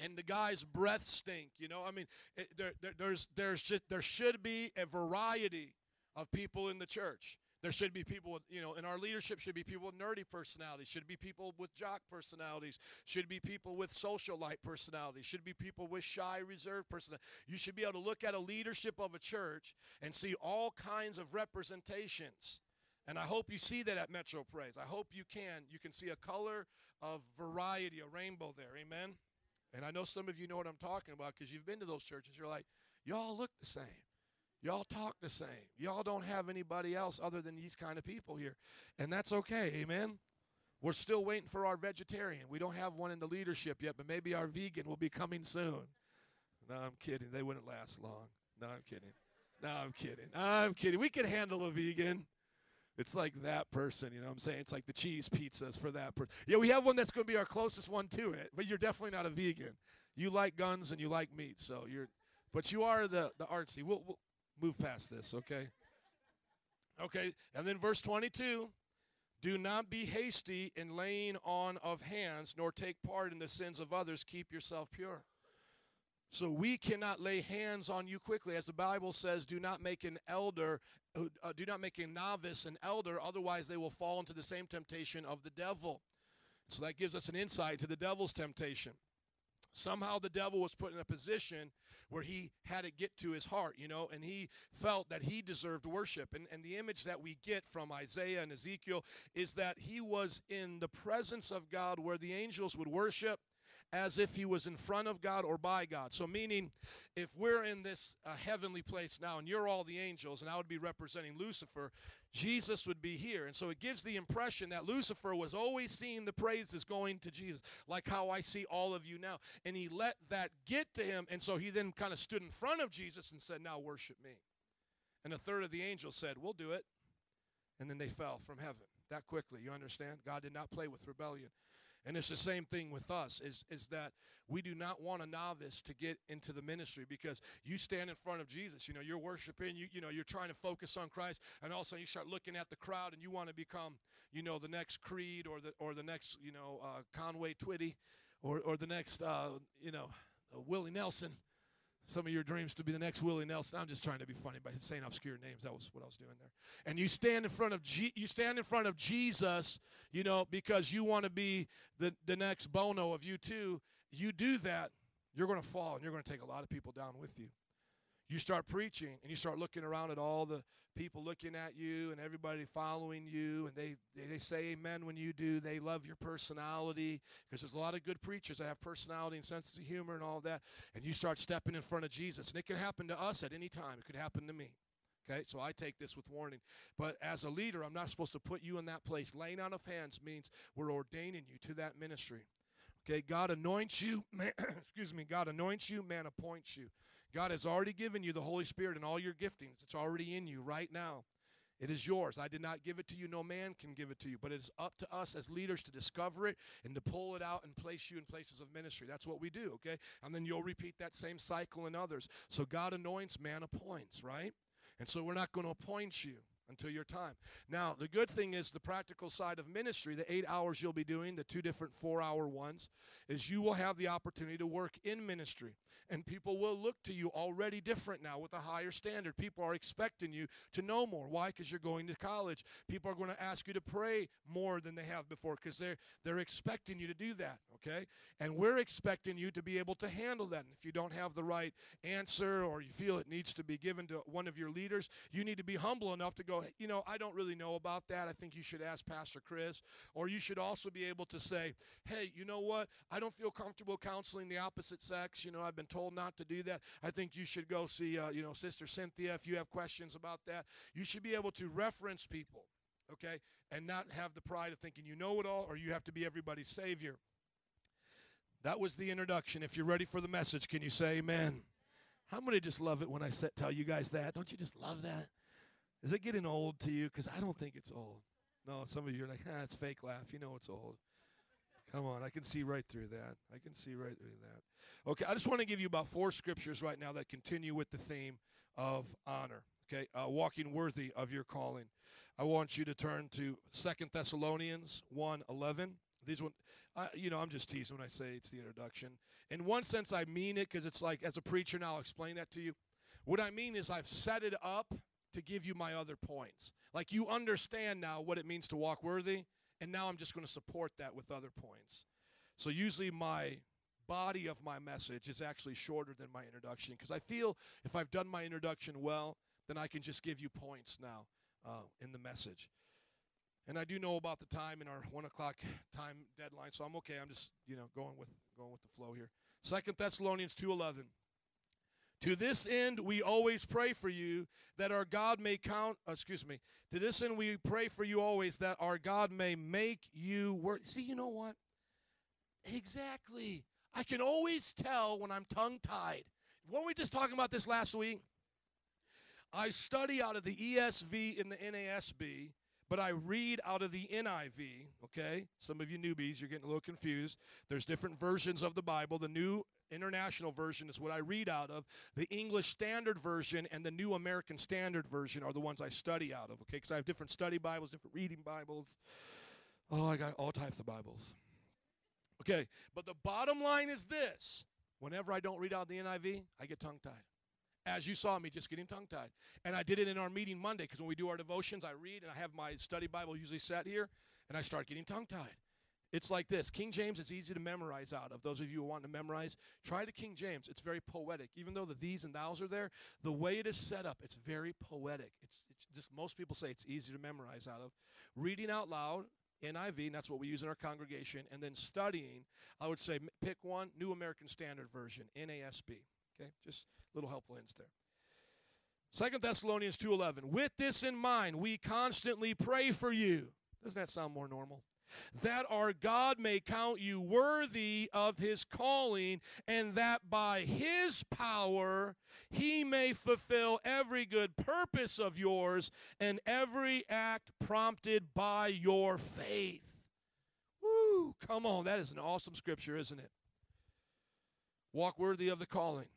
and the guy's breath stink. You know, I mean, it, there, there, there's there's just, there should be a variety of people in the church. There should be people with, you know, in our leadership should be people with nerdy personalities, should be people with jock personalities, should be people with socialite personalities, should be people with shy, reserved personality. You should be able to look at a leadership of a church and see all kinds of representations. And I hope you see that at Metro Praise. I hope you can. You can see a color of variety, a rainbow there. Amen. And I know some of you know what I'm talking about because you've been to those churches. You're like, y'all look the same. Y'all talk the same. Y'all don't have anybody else other than these kind of people here. And that's okay. Amen. We're still waiting for our vegetarian. We don't have one in the leadership yet, but maybe our vegan will be coming soon. No, I'm kidding. They wouldn't last long. No, I'm kidding. No, I'm kidding. I'm kidding. We can handle a vegan. It's like that person, you know what I'm saying? It's like the cheese pizzas for that person. Yeah, we have one that's going to be our closest one to it, but you're definitely not a vegan. You like guns and you like meat, so you're, but you are the, the artsy. We'll, we'll move past this, okay? Okay, and then verse 22 Do not be hasty in laying on of hands, nor take part in the sins of others. Keep yourself pure. So we cannot lay hands on you quickly. As the Bible says, do not make an elder, uh, do not make a novice an elder, otherwise they will fall into the same temptation of the devil. So that gives us an insight to the devil's temptation. Somehow the devil was put in a position where he had to get to his heart, you know, and he felt that he deserved worship. And, and the image that we get from Isaiah and Ezekiel is that he was in the presence of God where the angels would worship as if he was in front of God or by God. So, meaning, if we're in this uh, heavenly place now and you're all the angels, and I would be representing Lucifer, Jesus would be here. And so it gives the impression that Lucifer was always seeing the praises going to Jesus, like how I see all of you now. And he let that get to him. And so he then kind of stood in front of Jesus and said, Now worship me. And a third of the angels said, We'll do it. And then they fell from heaven that quickly. You understand? God did not play with rebellion. And it's the same thing with us is, is that we do not want a novice to get into the ministry because you stand in front of Jesus. You know, you're worshiping, you, you know, you're trying to focus on Christ, and also you start looking at the crowd and you want to become, you know, the next Creed or the or the next, you know, uh, Conway Twitty or, or the next, uh, you know, uh, Willie Nelson some of your dreams to be the next Willie Nelson. I'm just trying to be funny by saying obscure names. That was what I was doing there. And you stand in front of you stand in front of Jesus, you know, because you want to be the the next Bono of U2. You do that, you're going to fall, and you're going to take a lot of people down with you you start preaching and you start looking around at all the people looking at you and everybody following you and they, they, say amen when you do. They love your personality because there's a lot of good preachers that have personality and sense of humor and all that and you start stepping in front of jesus. And it can happen to us at any time. It could happen to me. Okay? So i take this with warning. But as a leader i'm not supposed to put you in that place. Laying on of hands means we're ordaining you to that ministry. Okay? God anoints you man, (clears throat) excuse me god anoints you man appoints you God has already given you the Holy Spirit and all your giftings. It's already in you right now. It is yours. I did not give it to you. No man can give it to you. But it is up to us as leaders to discover it and to pull it out and place you in places of ministry. That's what we do, okay? And then you'll repeat that same cycle in others. So God anoints, man appoints, right? And so we're not going to appoint you until your time. Now, the good thing is the practical side of ministry, the eight hours you'll be doing, the two different four hour ones, is you will have the opportunity to work in ministry. And people will look to you already different now with a higher standard. People are expecting you to know more. Why? Because you're going to college. People are going to ask you to pray more than they have before because they're, they're expecting you to do that, okay? And we're expecting you to be able to handle that. And if you don't have the right answer or you feel it needs to be given to one of your leaders, you need to be humble enough to go, you know, I don't really know about that. I think you should ask Pastor Chris. Or you should also be able to say, hey, you know what? I don't feel comfortable counseling the opposite sex. You know, I've been told not to do that. I think you should go see, uh, you know, Sister Cynthia if you have questions about that. You should be able to reference people, okay, and not have the pride of thinking you know it all or you have to be everybody's savior. That was the introduction. If you're ready for the message, can you say amen? How many just love it when I tell you guys that? Don't you just love that? Is it getting old to you? Because I don't think it's old. No, some of you are like, ah, it's fake laugh. You know it's old. Come on, I can see right through that. I can see right through that. Okay, I just want to give you about four scriptures right now that continue with the theme of honor. Okay, uh, walking worthy of your calling. I want you to turn to Second Thessalonians 1 11. These one, uh, you know, I'm just teasing when I say it's the introduction. In one sense, I mean it because it's like, as a preacher, now I'll explain that to you. What I mean is, I've set it up to give you my other points. Like, you understand now what it means to walk worthy, and now I'm just going to support that with other points. So, usually, my body of my message is actually shorter than my introduction because I feel if I've done my introduction well, then I can just give you points now uh, in the message. And I do know about the time in our one o'clock time deadline, so I'm okay. I'm just you know going with going with the flow here. Second Thessalonians two eleven. To this end, we always pray for you that our God may count. Uh, excuse me. To this end, we pray for you always that our God may make you work. See, you know what? Exactly. I can always tell when I'm tongue tied. Weren't we just talking about this last week? I study out of the ESV and the NASB, but I read out of the NIV, okay? Some of you newbies, you're getting a little confused. There's different versions of the Bible. The New International Version is what I read out of. The English Standard Version and the New American Standard Version are the ones I study out of, okay? Because I have different study Bibles, different reading Bibles. Oh, I got all types of Bibles. Okay, but the bottom line is this whenever I don't read out the NIV, I get tongue tied as you saw me just getting tongue tied. And I did it in our meeting Monday because when we do our devotions, I read and I have my study Bible usually set here and I start getting tongue tied. It's like this King James is easy to memorize out of. Those of you who want to memorize, try the King James. It's very poetic. Even though the these and thous are there, the way it is set up, it's very poetic. It's, it's just most people say it's easy to memorize out of. Reading out loud, NIV, and that's what we use in our congregation, and then studying, I would say pick one, New American Standard Version, NASB. Okay, just little helpful hints there. Second Thessalonians 2:11. With this in mind, we constantly pray for you. Doesn't that sound more normal? That our God may count you worthy of his calling, and that by his power he may fulfill every good purpose of yours and every act prompted by your faith. Woo! Come on, that is an awesome scripture, isn't it? Walk worthy of the calling.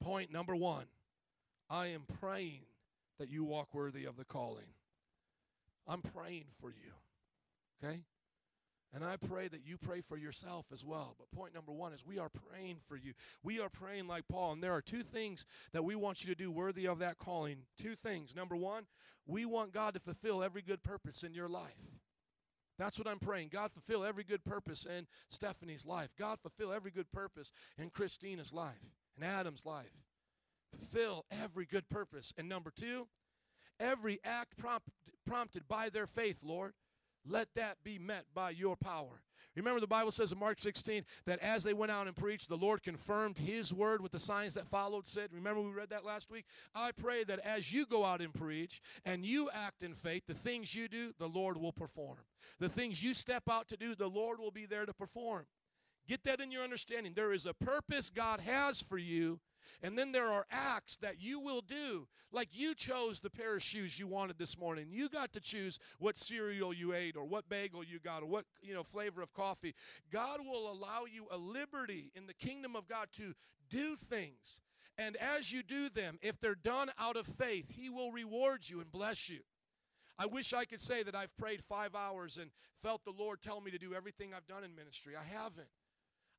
Point number one I am praying that you walk worthy of the calling. I'm praying for you. Okay? And I pray that you pray for yourself as well. But point number one is we are praying for you. We are praying like Paul. And there are two things that we want you to do worthy of that calling. Two things. Number one, we want God to fulfill every good purpose in your life. That's what I'm praying. God, fulfill every good purpose in Stephanie's life. God, fulfill every good purpose in Christina's life in Adam's life. Fulfill every good purpose. And number two, every act prompt, prompted by their faith, Lord, let that be met by your power. Remember, the Bible says in Mark 16 that as they went out and preached, the Lord confirmed His word with the signs that followed. Said, remember we read that last week? I pray that as you go out and preach and you act in faith, the things you do, the Lord will perform. The things you step out to do, the Lord will be there to perform. Get that in your understanding. There is a purpose God has for you, and then there are acts that you will do. Like you chose the pair of shoes you wanted this morning. You got to choose what cereal you ate or what bagel you got or what, you know, flavor of coffee. God will allow you a liberty in the kingdom of God to do things. And as you do them, if they're done out of faith, he will reward you and bless you. I wish I could say that I've prayed 5 hours and felt the Lord tell me to do everything I've done in ministry. I haven't.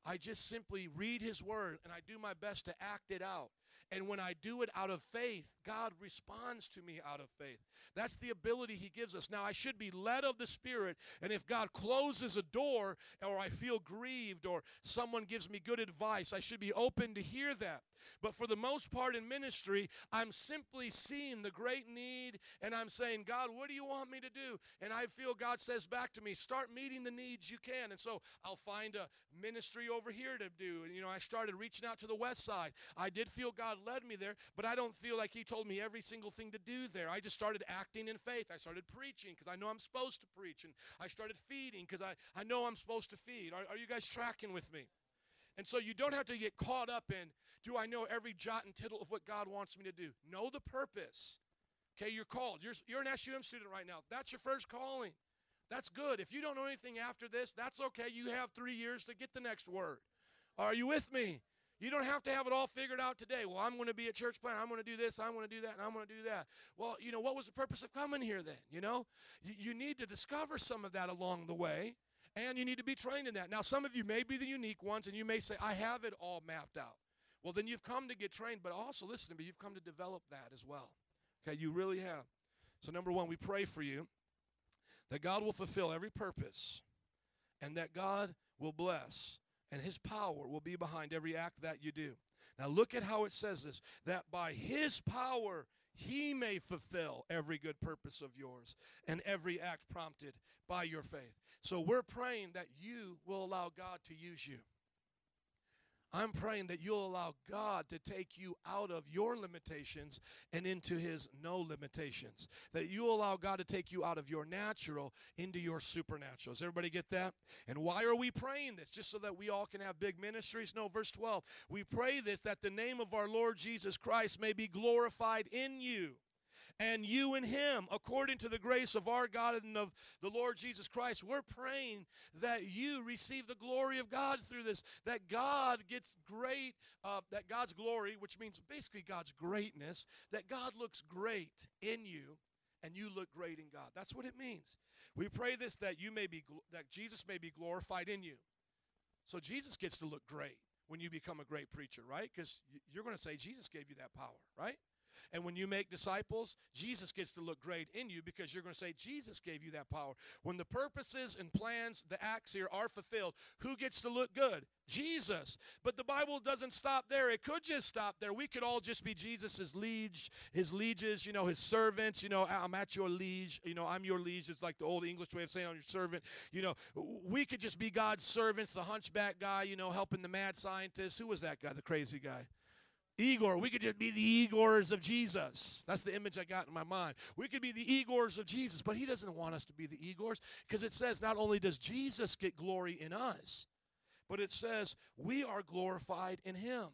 I just simply read His Word and I do my best to act it out. And when I do it out of faith, God responds to me out of faith. That's the ability He gives us. Now, I should be led of the Spirit, and if God closes a door or I feel grieved or someone gives me good advice, I should be open to hear that. But for the most part in ministry, I'm simply seeing the great need and I'm saying, God, what do you want me to do? And I feel God says back to me, start meeting the needs you can. And so I'll find a ministry over here to do. And, you know, I started reaching out to the west side. I did feel God led me there, but I don't feel like He told me every single thing to do there. I just started acting in faith. I started preaching because I know I'm supposed to preach. And I started feeding because I, I know I'm supposed to feed. Are, are you guys tracking with me? And so you don't have to get caught up in, do I know every jot and tittle of what God wants me to do? Know the purpose. Okay, you're called. You're, you're an SUM student right now. That's your first calling. That's good. If you don't know anything after this, that's okay. You have three years to get the next word. Are you with me? You don't have to have it all figured out today. Well, I'm going to be a church plant. I'm going to do this. I'm going to do that. And I'm going to do that. Well, you know, what was the purpose of coming here then? You know, you, you need to discover some of that along the way And you need to be trained in that. Now, some of you may be the unique ones, and you may say, I have it all mapped out. Well, then you've come to get trained, but also, listen to me, you've come to develop that as well. Okay, you really have. So, number one, we pray for you that God will fulfill every purpose and that God will bless and his power will be behind every act that you do. Now, look at how it says this that by his power he may fulfill every good purpose of yours and every act prompted by your faith. So, we're praying that you will allow God to use you. I'm praying that you'll allow God to take you out of your limitations and into His no limitations. That you'll allow God to take you out of your natural into your supernatural. Does everybody get that? And why are we praying this? Just so that we all can have big ministries? No, verse 12. We pray this that the name of our Lord Jesus Christ may be glorified in you and you and him according to the grace of our God and of the Lord Jesus Christ. We're praying that you receive the glory of God through this, that God gets great, uh, that God's glory, which means basically God's greatness, that God looks great in you and you look great in God. That's what it means. We pray this that you may be that Jesus may be glorified in you. So Jesus gets to look great when you become a great preacher, right? Because you're going to say Jesus gave you that power, right? And when you make disciples, Jesus gets to look great in you because you're going to say, Jesus gave you that power. When the purposes and plans, the acts here are fulfilled, who gets to look good? Jesus. But the Bible doesn't stop there. It could just stop there. We could all just be Jesus's liege, his lieges, you know, his servants. You know, I'm at your liege. You know, I'm your liege. It's like the old English way of saying I'm your servant. You know, we could just be God's servants, the hunchback guy, you know, helping the mad scientist. Who was that guy, the crazy guy? Igor, we could just be the Igors of Jesus. That's the image I got in my mind. We could be the Igors of Jesus, but he doesn't want us to be the Igors because it says not only does Jesus get glory in us, but it says we are glorified in him.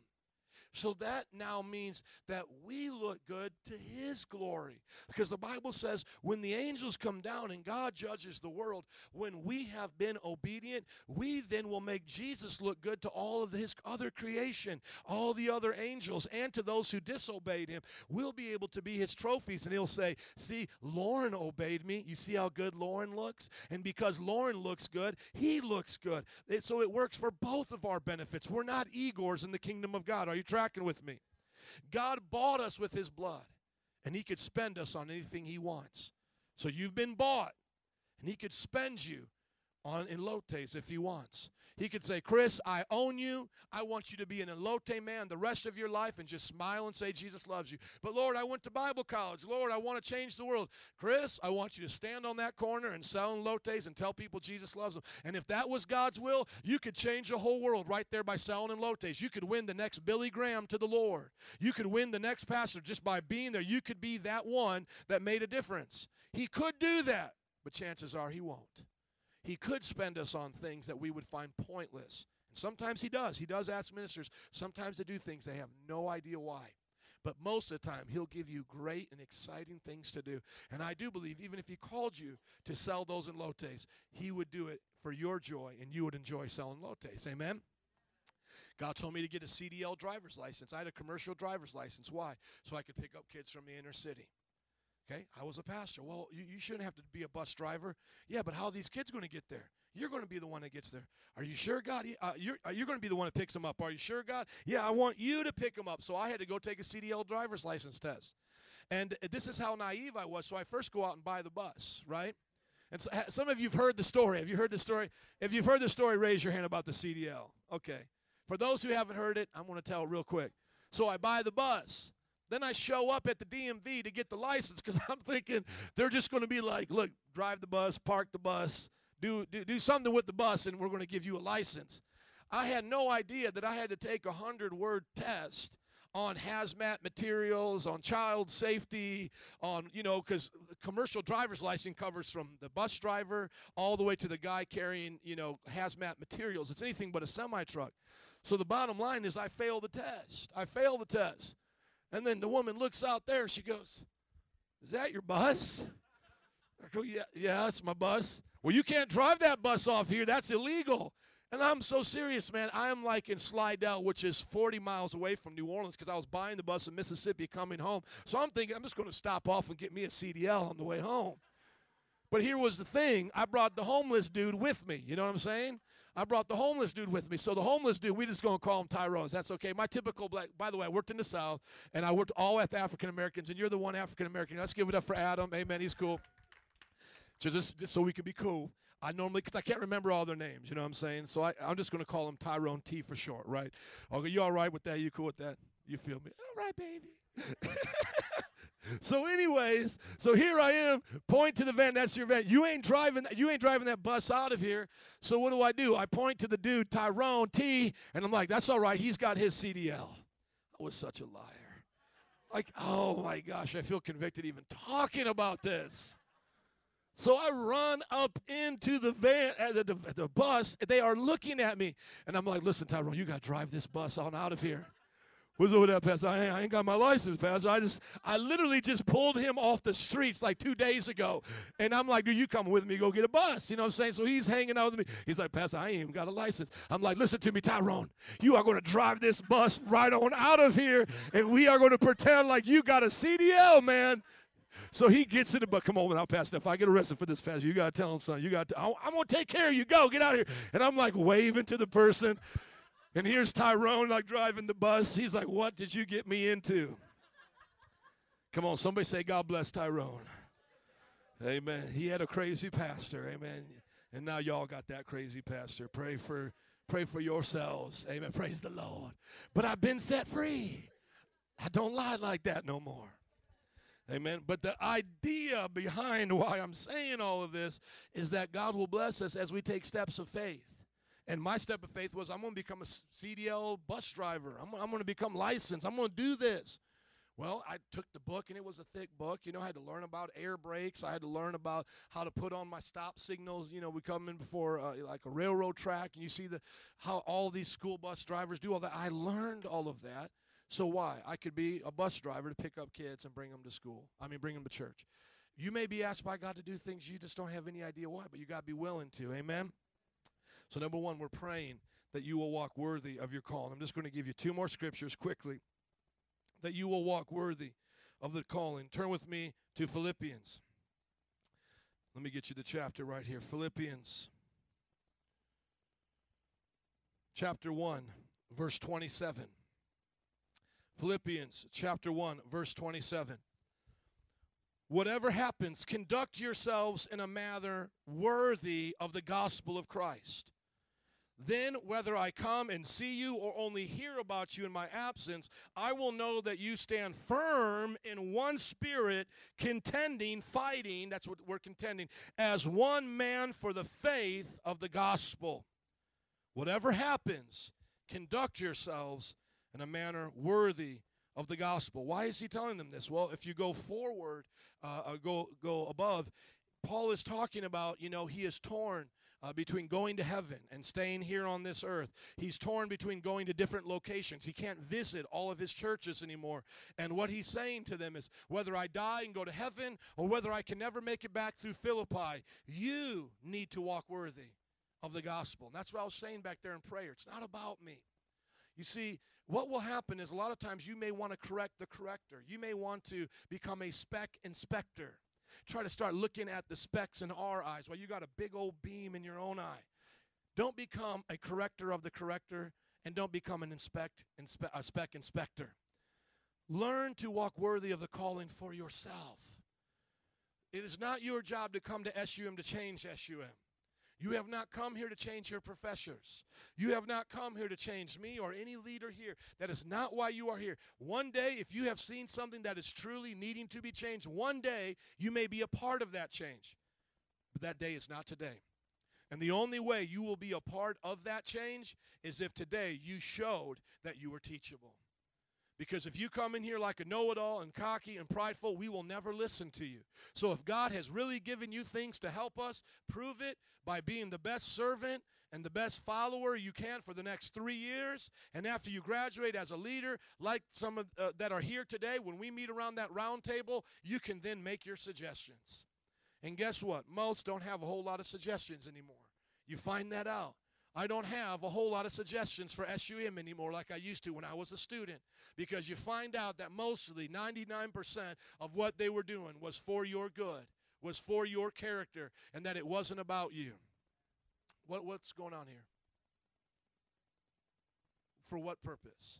So that now means that we look good to His glory. Because the Bible says when the angels come down and God judges the world, when we have been obedient, we then will make Jesus look good to all of His other creation, all the other angels, and to those who disobeyed Him. We'll be able to be His trophies. And He'll say, See, Lauren obeyed me. You see how good Lauren looks? And because Lauren looks good, He looks good. So it works for both of our benefits. We're not Igors in the kingdom of God. Are you tracking? Tracking with me? God bought us with his blood, and he could spend us on anything he wants. So you've been bought, and he could spend you on elotes if he wants. He could say, Chris, I own you. I want you to be an elote man the rest of your life and just smile and say, Jesus loves you. But Lord, I went to Bible college. Lord, I want to change the world. Chris, I want you to stand on that corner and sell elotes and tell people Jesus loves them. And if that was God's will, you could change the whole world right there by selling elotes. You could win the next Billy Graham to the Lord. You could win the next pastor just by being there. You could be that one that made a difference. He could do that, but chances are he won't. He could spend us on things that we would find pointless. And sometimes he does. He does ask ministers sometimes to do things they have no idea why. But most of the time, he'll give you great and exciting things to do. And I do believe, even if he called you to sell those in lotes, he would do it for your joy, and you would enjoy selling lotes. Amen? God told me to get a CDL driver's license. I had a commercial driver's license. Why? So I could pick up kids from the inner city. Okay, I was a pastor. Well, you, you shouldn't have to be a bus driver. Yeah, but how are these kids going to get there? You're going to be the one that gets there. Are you sure, God? Uh, you're, uh, you're going to be the one that picks them up. Are you sure, God? Yeah, I want you to pick them up. So I had to go take a CDL driver's license test. And this is how naive I was. So I first go out and buy the bus, right? And so, some of you've heard the story. Have you heard the story? If you've heard the story, raise your hand about the CDL. Okay. For those who haven't heard it, I'm going to tell it real quick. So I buy the bus. Then I show up at the DMV to get the license because (laughs) I'm thinking they're just going to be like, look, drive the bus, park the bus, do, do, do something with the bus, and we're going to give you a license. I had no idea that I had to take a 100 word test on hazmat materials, on child safety, on, you know, because commercial driver's license covers from the bus driver all the way to the guy carrying, you know, hazmat materials. It's anything but a semi truck. So the bottom line is I failed the test. I failed the test. And then the woman looks out there. She goes, Is that your bus? I go, Yeah, yeah, that's my bus. Well, you can't drive that bus off here. That's illegal. And I'm so serious, man. I am like in Slidell, which is 40 miles away from New Orleans, because I was buying the bus in Mississippi coming home. So I'm thinking I'm just going to stop off and get me a CDL on the way home. But here was the thing I brought the homeless dude with me. You know what I'm saying? I brought the homeless dude with me. So the homeless dude, we just gonna call him Tyrone. That's okay. My typical black. By the way, I worked in the South, and I worked all with African Americans, and you're the one African American. Let's give it up for Adam. Amen. He's cool. Just, just so we can be cool. I normally, because I can't remember all their names, you know what I'm saying? So I, I'm just going to call him Tyrone T for short, right? Okay, you all right with that? You cool with that? You feel me? All right, baby. (laughs) so, anyways, so here I am. Point to the van. That's your van. You ain't driving. You ain't driving that bus out of here. So what do I do? I point to the dude Tyrone T, and I'm like, "That's all right. He's got his CDL." I was such a liar. Like, oh my gosh, I feel convicted even talking about this. So I run up into the van, uh, the, the, the bus. They are looking at me. And I'm like, listen, Tyrone, you got to drive this bus on out of here. What's over there, Pastor? I, ain't got my license, Pastor. I just, I literally just pulled him off the streets like two days ago. And I'm like, dude, you come with me, go get a bus. You know what I'm saying? So he's hanging out with me. He's like, Pastor, I ain't even got a license. I'm like, listen to me, Tyrone. You are going to drive this bus right on out of here. And we are going to pretend like you got a CDL, man. So he gets in the bus. come on now, Pastor. If I get arrested for this, Pastor, you gotta tell him son. You got to, I'm gonna take care of you. Go, get out of here. And I'm like waving to the person. And here's Tyrone like driving the bus. He's like, What did you get me into? Come on, somebody say, God bless Tyrone. Amen. He had a crazy pastor. Amen. And now y'all got that crazy pastor. Pray for pray for yourselves. Amen. Praise the Lord. But I've been set free. I don't lie like that no more. Amen. But the idea behind why I'm saying all of this is that God will bless us as we take steps of faith. And my step of faith was I'm going to become a CDL bus driver. I'm, I'm going to become licensed. I'm going to do this. Well, I took the book and it was a thick book. You know, I had to learn about air brakes. I had to learn about how to put on my stop signals. You know, we come in before uh, like a railroad track and you see the how all these school bus drivers do all that. I learned all of that. So why? I could be a bus driver to pick up kids and bring them to school. I mean, bring them to church. You may be asked by God to do things you just don't have any idea why, but you got to be willing to. Amen. So number 1, we're praying that you will walk worthy of your call. And I'm just going to give you two more scriptures quickly. That you will walk worthy of the calling. Turn with me to Philippians. Let me get you the chapter right here. Philippians chapter 1, verse 27. Philippians chapter 1, verse 27. Whatever happens, conduct yourselves in a manner worthy of the gospel of Christ. Then, whether I come and see you or only hear about you in my absence, I will know that you stand firm in one spirit, contending, fighting, that's what we're contending, as one man for the faith of the gospel. Whatever happens, conduct yourselves in a manner worthy of the gospel. Why is he telling them this? Well, if you go forward, uh, uh, go go above, Paul is talking about you know he is torn. Uh, between going to heaven and staying here on this earth. He's torn between going to different locations. He can't visit all of his churches anymore. And what he's saying to them is whether I die and go to heaven or whether I can never make it back through Philippi, you need to walk worthy of the gospel. And that's what I was saying back there in prayer. It's not about me. You see, what will happen is a lot of times you may want to correct the corrector. You may want to become a spec inspector. Try to start looking at the specks in our eyes while you got a big old beam in your own eye. Don't become a corrector of the corrector and don't become an inspect, inspe- a spec inspector. Learn to walk worthy of the calling for yourself. It is not your job to come to SUM to change SUM. You have not come here to change your professors. You have not come here to change me or any leader here. That is not why you are here. One day, if you have seen something that is truly needing to be changed, one day you may be a part of that change. But that day is not today. And the only way you will be a part of that change is if today you showed that you were teachable. Because if you come in here like a know it all and cocky and prideful, we will never listen to you. So if God has really given you things to help us, prove it by being the best servant and the best follower you can for the next three years. And after you graduate as a leader, like some of, uh, that are here today, when we meet around that round table, you can then make your suggestions. And guess what? Most don't have a whole lot of suggestions anymore. You find that out. I don't have a whole lot of suggestions for SUM anymore like I used to when I was a student because you find out that mostly 99% of what they were doing was for your good. was for your character and that it wasn't about you. What, what's going on here? For what purpose?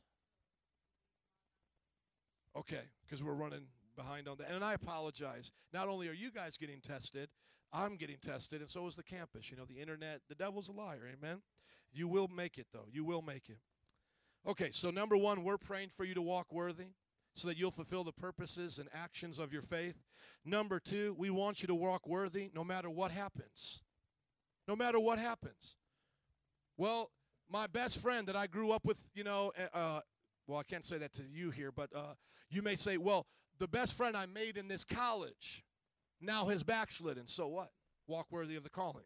Okay, because we're running behind on that. And I apologize. Not only are you guys getting tested, I'm getting tested, and so is the campus. You know, the internet, the devil's a liar. Amen. You will make it, though. You will make it. Okay, so number one, we're praying for you to walk worthy so that you'll fulfill the purposes and actions of your faith. Number two, we want you to walk worthy no matter what happens. No matter what happens. Well, my best friend that I grew up with, you know, uh, uh well, I can't say that to you here, but uh, you may say, well, the best friend I made in this college now has backslidden. So what? Walk worthy of the calling.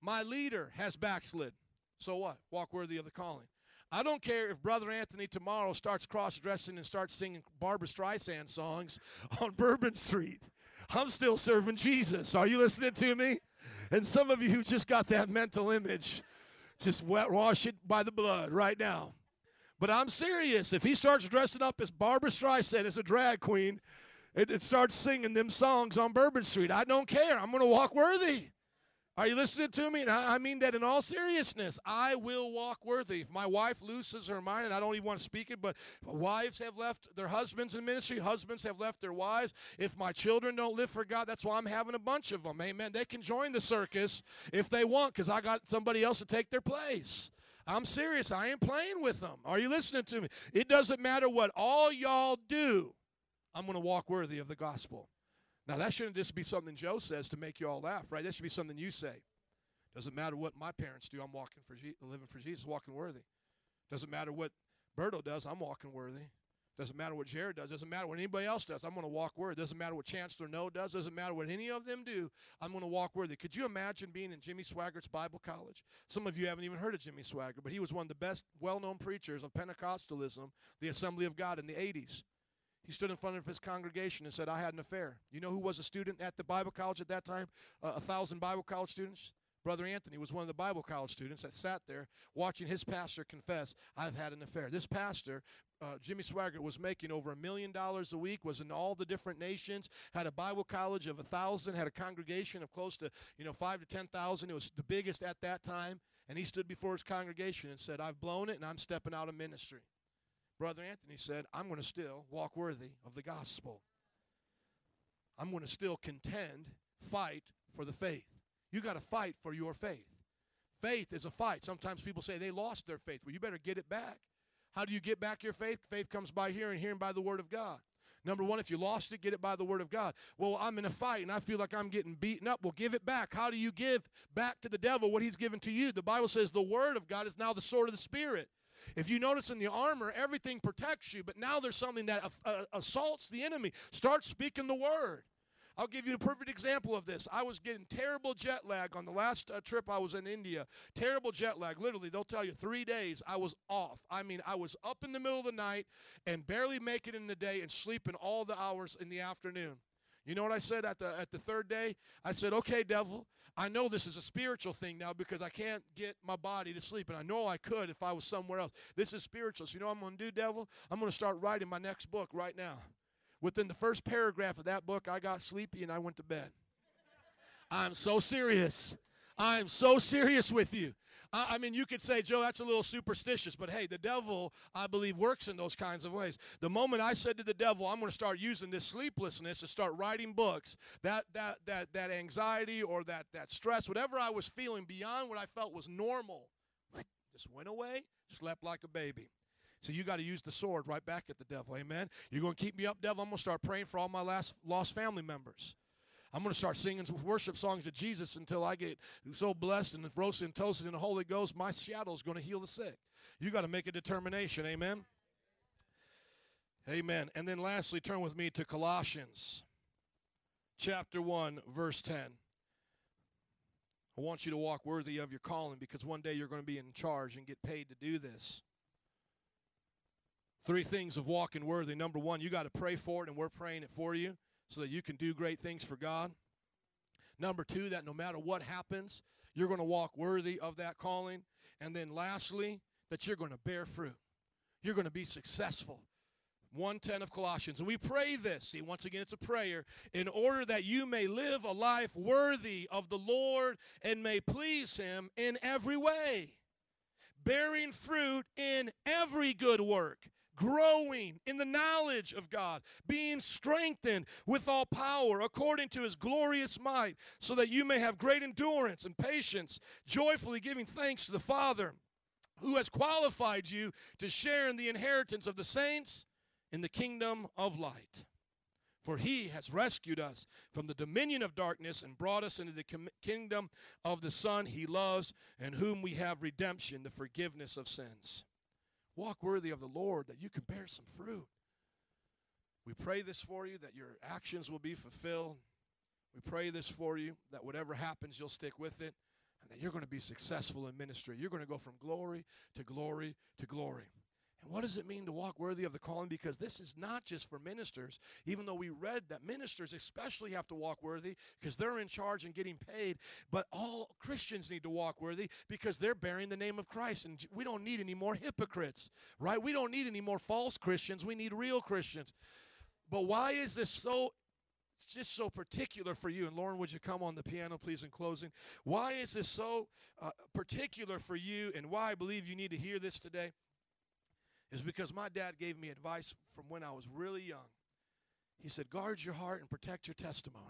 My leader has backslid. So what? Walk worthy of the calling. I don't care if Brother Anthony tomorrow starts cross dressing and starts singing Barbra Streisand songs (laughs) on Bourbon Street. I'm still serving Jesus. Are you listening to me? And some of you who just got that mental image, just wet wash it by the blood right now. But I'm serious. If he starts dressing up as Barbra Streisand as a drag queen and, and starts singing them songs on Bourbon Street, I don't care. I'm going to walk worthy. Are you listening to me? And I mean that in all seriousness. I will walk worthy. If my wife loses her mind, and I don't even want to speak it, but wives have left their husbands in ministry, husbands have left their wives. If my children don't live for God, that's why I'm having a bunch of them. Amen. They can join the circus if they want because I got somebody else to take their place. I'm serious. I ain't playing with them. Are you listening to me? It doesn't matter what all y'all do. I'm going to walk worthy of the gospel. Now, that shouldn't just be something Joe says to make you all laugh, right? That should be something you say. Doesn't matter what my parents do, I'm walking for Je- living for Jesus, walking worthy. Doesn't matter what Berto does, I'm walking worthy. Doesn't matter what Jared does. Doesn't matter what anybody else does. I'm going to walk worthy. Doesn't matter what Chancellor No does. Doesn't matter what any of them do. I'm going to walk worthy. Could you imagine being in Jimmy Swaggart's Bible College? Some of you haven't even heard of Jimmy Swaggart, but he was one of the best well-known preachers of Pentecostalism, the Assembly of God in the 80s. He stood in front of his congregation and said, I had an affair. You know who was a student at the Bible college at that time? Uh, a thousand Bible college students? Brother Anthony was one of the Bible college students that sat there watching his pastor confess, I've had an affair. This pastor, uh, Jimmy Swaggart, was making over a million dollars a week, was in all the different nations, had a Bible college of a thousand, had a congregation of close to, you know, five to ten thousand. It was the biggest at that time. And he stood before his congregation and said, I've blown it and I'm stepping out of ministry. Brother Anthony said, I'm going to still walk worthy of the gospel. I'm going to still contend, fight for the faith. You got to fight for your faith. Faith is a fight. Sometimes people say they lost their faith. Well, you better get it back. How do you get back your faith? Faith comes by hearing, hearing by the word of God. Number one, if you lost it, get it by the word of God. Well, I'm in a fight and I feel like I'm getting beaten up. Well, give it back. How do you give back to the devil what he's given to you? The Bible says the word of God is now the sword of the Spirit. If you notice in the armor, everything protects you, but now there's something that uh, assaults the enemy. Start speaking the word. I'll give you a perfect example of this. I was getting terrible jet lag on the last uh, trip I was in India. Terrible jet lag. Literally, they'll tell you three days I was off. I mean, I was up in the middle of the night and barely making it in the day and sleeping all the hours in the afternoon. You know what I said at the at the third day? I said, "Okay, devil, I know this is a spiritual thing now because I can't get my body to sleep. And I know I could if I was somewhere else. This is spiritual. So you know I'm going to do, devil? I'm going to start writing my next book right now. Within the first paragraph of that book, I got sleepy and I went to bed. I'm so serious. I'm so serious with you. I, mean, you could say, Joe, that's a little superstitious, but hey, the devil, I believe, works in those kinds of ways. The moment I said to the devil, I'm going to start using this sleeplessness to start writing books, that that that that anxiety or that that stress, whatever I was feeling beyond what I felt was normal, just went away, slept like a baby. So you got to use the sword right back at the devil. Amen. You're going to keep me up, devil. I'm going to start praying for all my last lost family members. I'm going to start singing some worship songs to Jesus until I get so blessed and roasted and toasted in the Holy Ghost, my shadow is going to heal the sick. You got to make a determination. Amen. Amen. And then lastly, turn with me to Colossians chapter 1, verse 10. I want you to walk worthy of your calling because one day you're going to be in charge and get paid to do this. Three things of walking worthy. Number one, you got to pray for it, and we're praying it for you so that you can do great things for God. Number two, that no matter what happens, you're going to walk worthy of that calling. And then lastly, that you're going to bear fruit. You're going to be successful. 110 of Colossians. And we pray this. See, once again, it's a prayer. In order that you may live a life worthy of the Lord and may please Him in every way, bearing fruit in every good work growing in the knowledge of God, being strengthened with all power according to his glorious might, so that you may have great endurance and patience, joyfully giving thanks to the Father who has qualified you to share in the inheritance of the saints in the kingdom of light. For he has rescued us from the dominion of darkness and brought us into the com- kingdom of the Son he loves, and whom we have redemption, the forgiveness of sins. Walk worthy of the Lord that you can bear some fruit. We pray this for you that your actions will be fulfilled. We pray this for you that whatever happens, you'll stick with it and that you're going to be successful in ministry. You're going to go from glory to glory to glory. And what does it mean to walk worthy of the calling? Because this is not just for ministers, even though we read that ministers especially have to walk worthy because they're in charge and getting paid, but all Christians need to walk worthy because they're bearing the name of Christ. And we don't need any more hypocrites, right? We don't need any more false Christians. We need real Christians. But why is this so it's just so particular for you. And Lauren, would you come on the piano, please, in closing? Why is this so uh, particular for you, and why I believe you need to hear this today? Is because my dad gave me advice from when I was really young. He said, guard your heart and protect your testimony.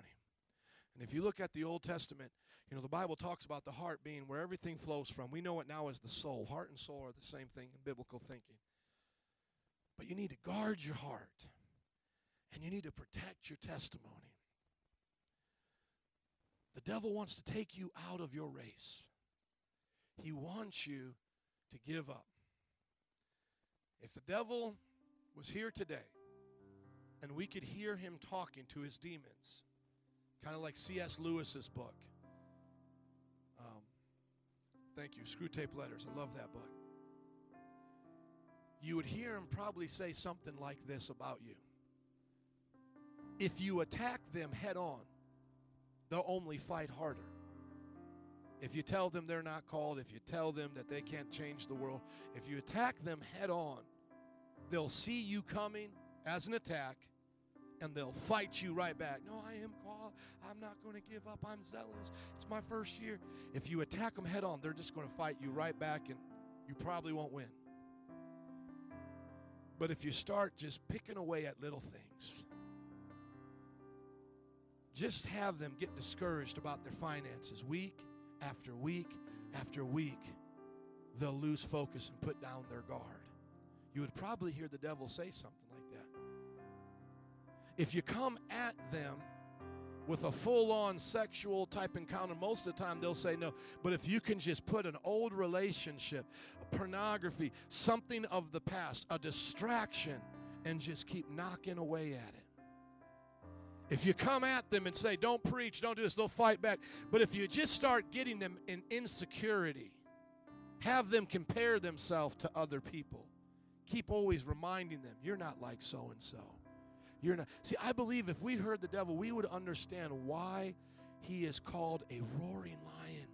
And if you look at the Old Testament, you know, the Bible talks about the heart being where everything flows from. We know it now as the soul. Heart and soul are the same thing in biblical thinking. But you need to guard your heart and you need to protect your testimony. The devil wants to take you out of your race, he wants you to give up. If the devil was here today and we could hear him talking to his demons, kind of like C.S. Lewis's book. Um, thank you, Screwtape Letters. I love that book. You would hear him probably say something like this about you. If you attack them head on, they'll only fight harder. If you tell them they're not called, if you tell them that they can't change the world, if you attack them head on, they'll see you coming as an attack and they'll fight you right back. No, I am called. I'm not going to give up. I'm zealous. It's my first year. If you attack them head on, they're just going to fight you right back and you probably won't win. But if you start just picking away at little things, just have them get discouraged about their finances week after week after week, they'll lose focus and put down their guard. You would probably hear the devil say something like that. If you come at them with a full on sexual type encounter, most of the time they'll say no. But if you can just put an old relationship, pornography, something of the past, a distraction, and just keep knocking away at it. If you come at them and say, don't preach, don't do this, they'll fight back. But if you just start getting them in insecurity, have them compare themselves to other people, keep always reminding them, you're not like so and so. You're not. See, I believe if we heard the devil, we would understand why he is called a roaring lion.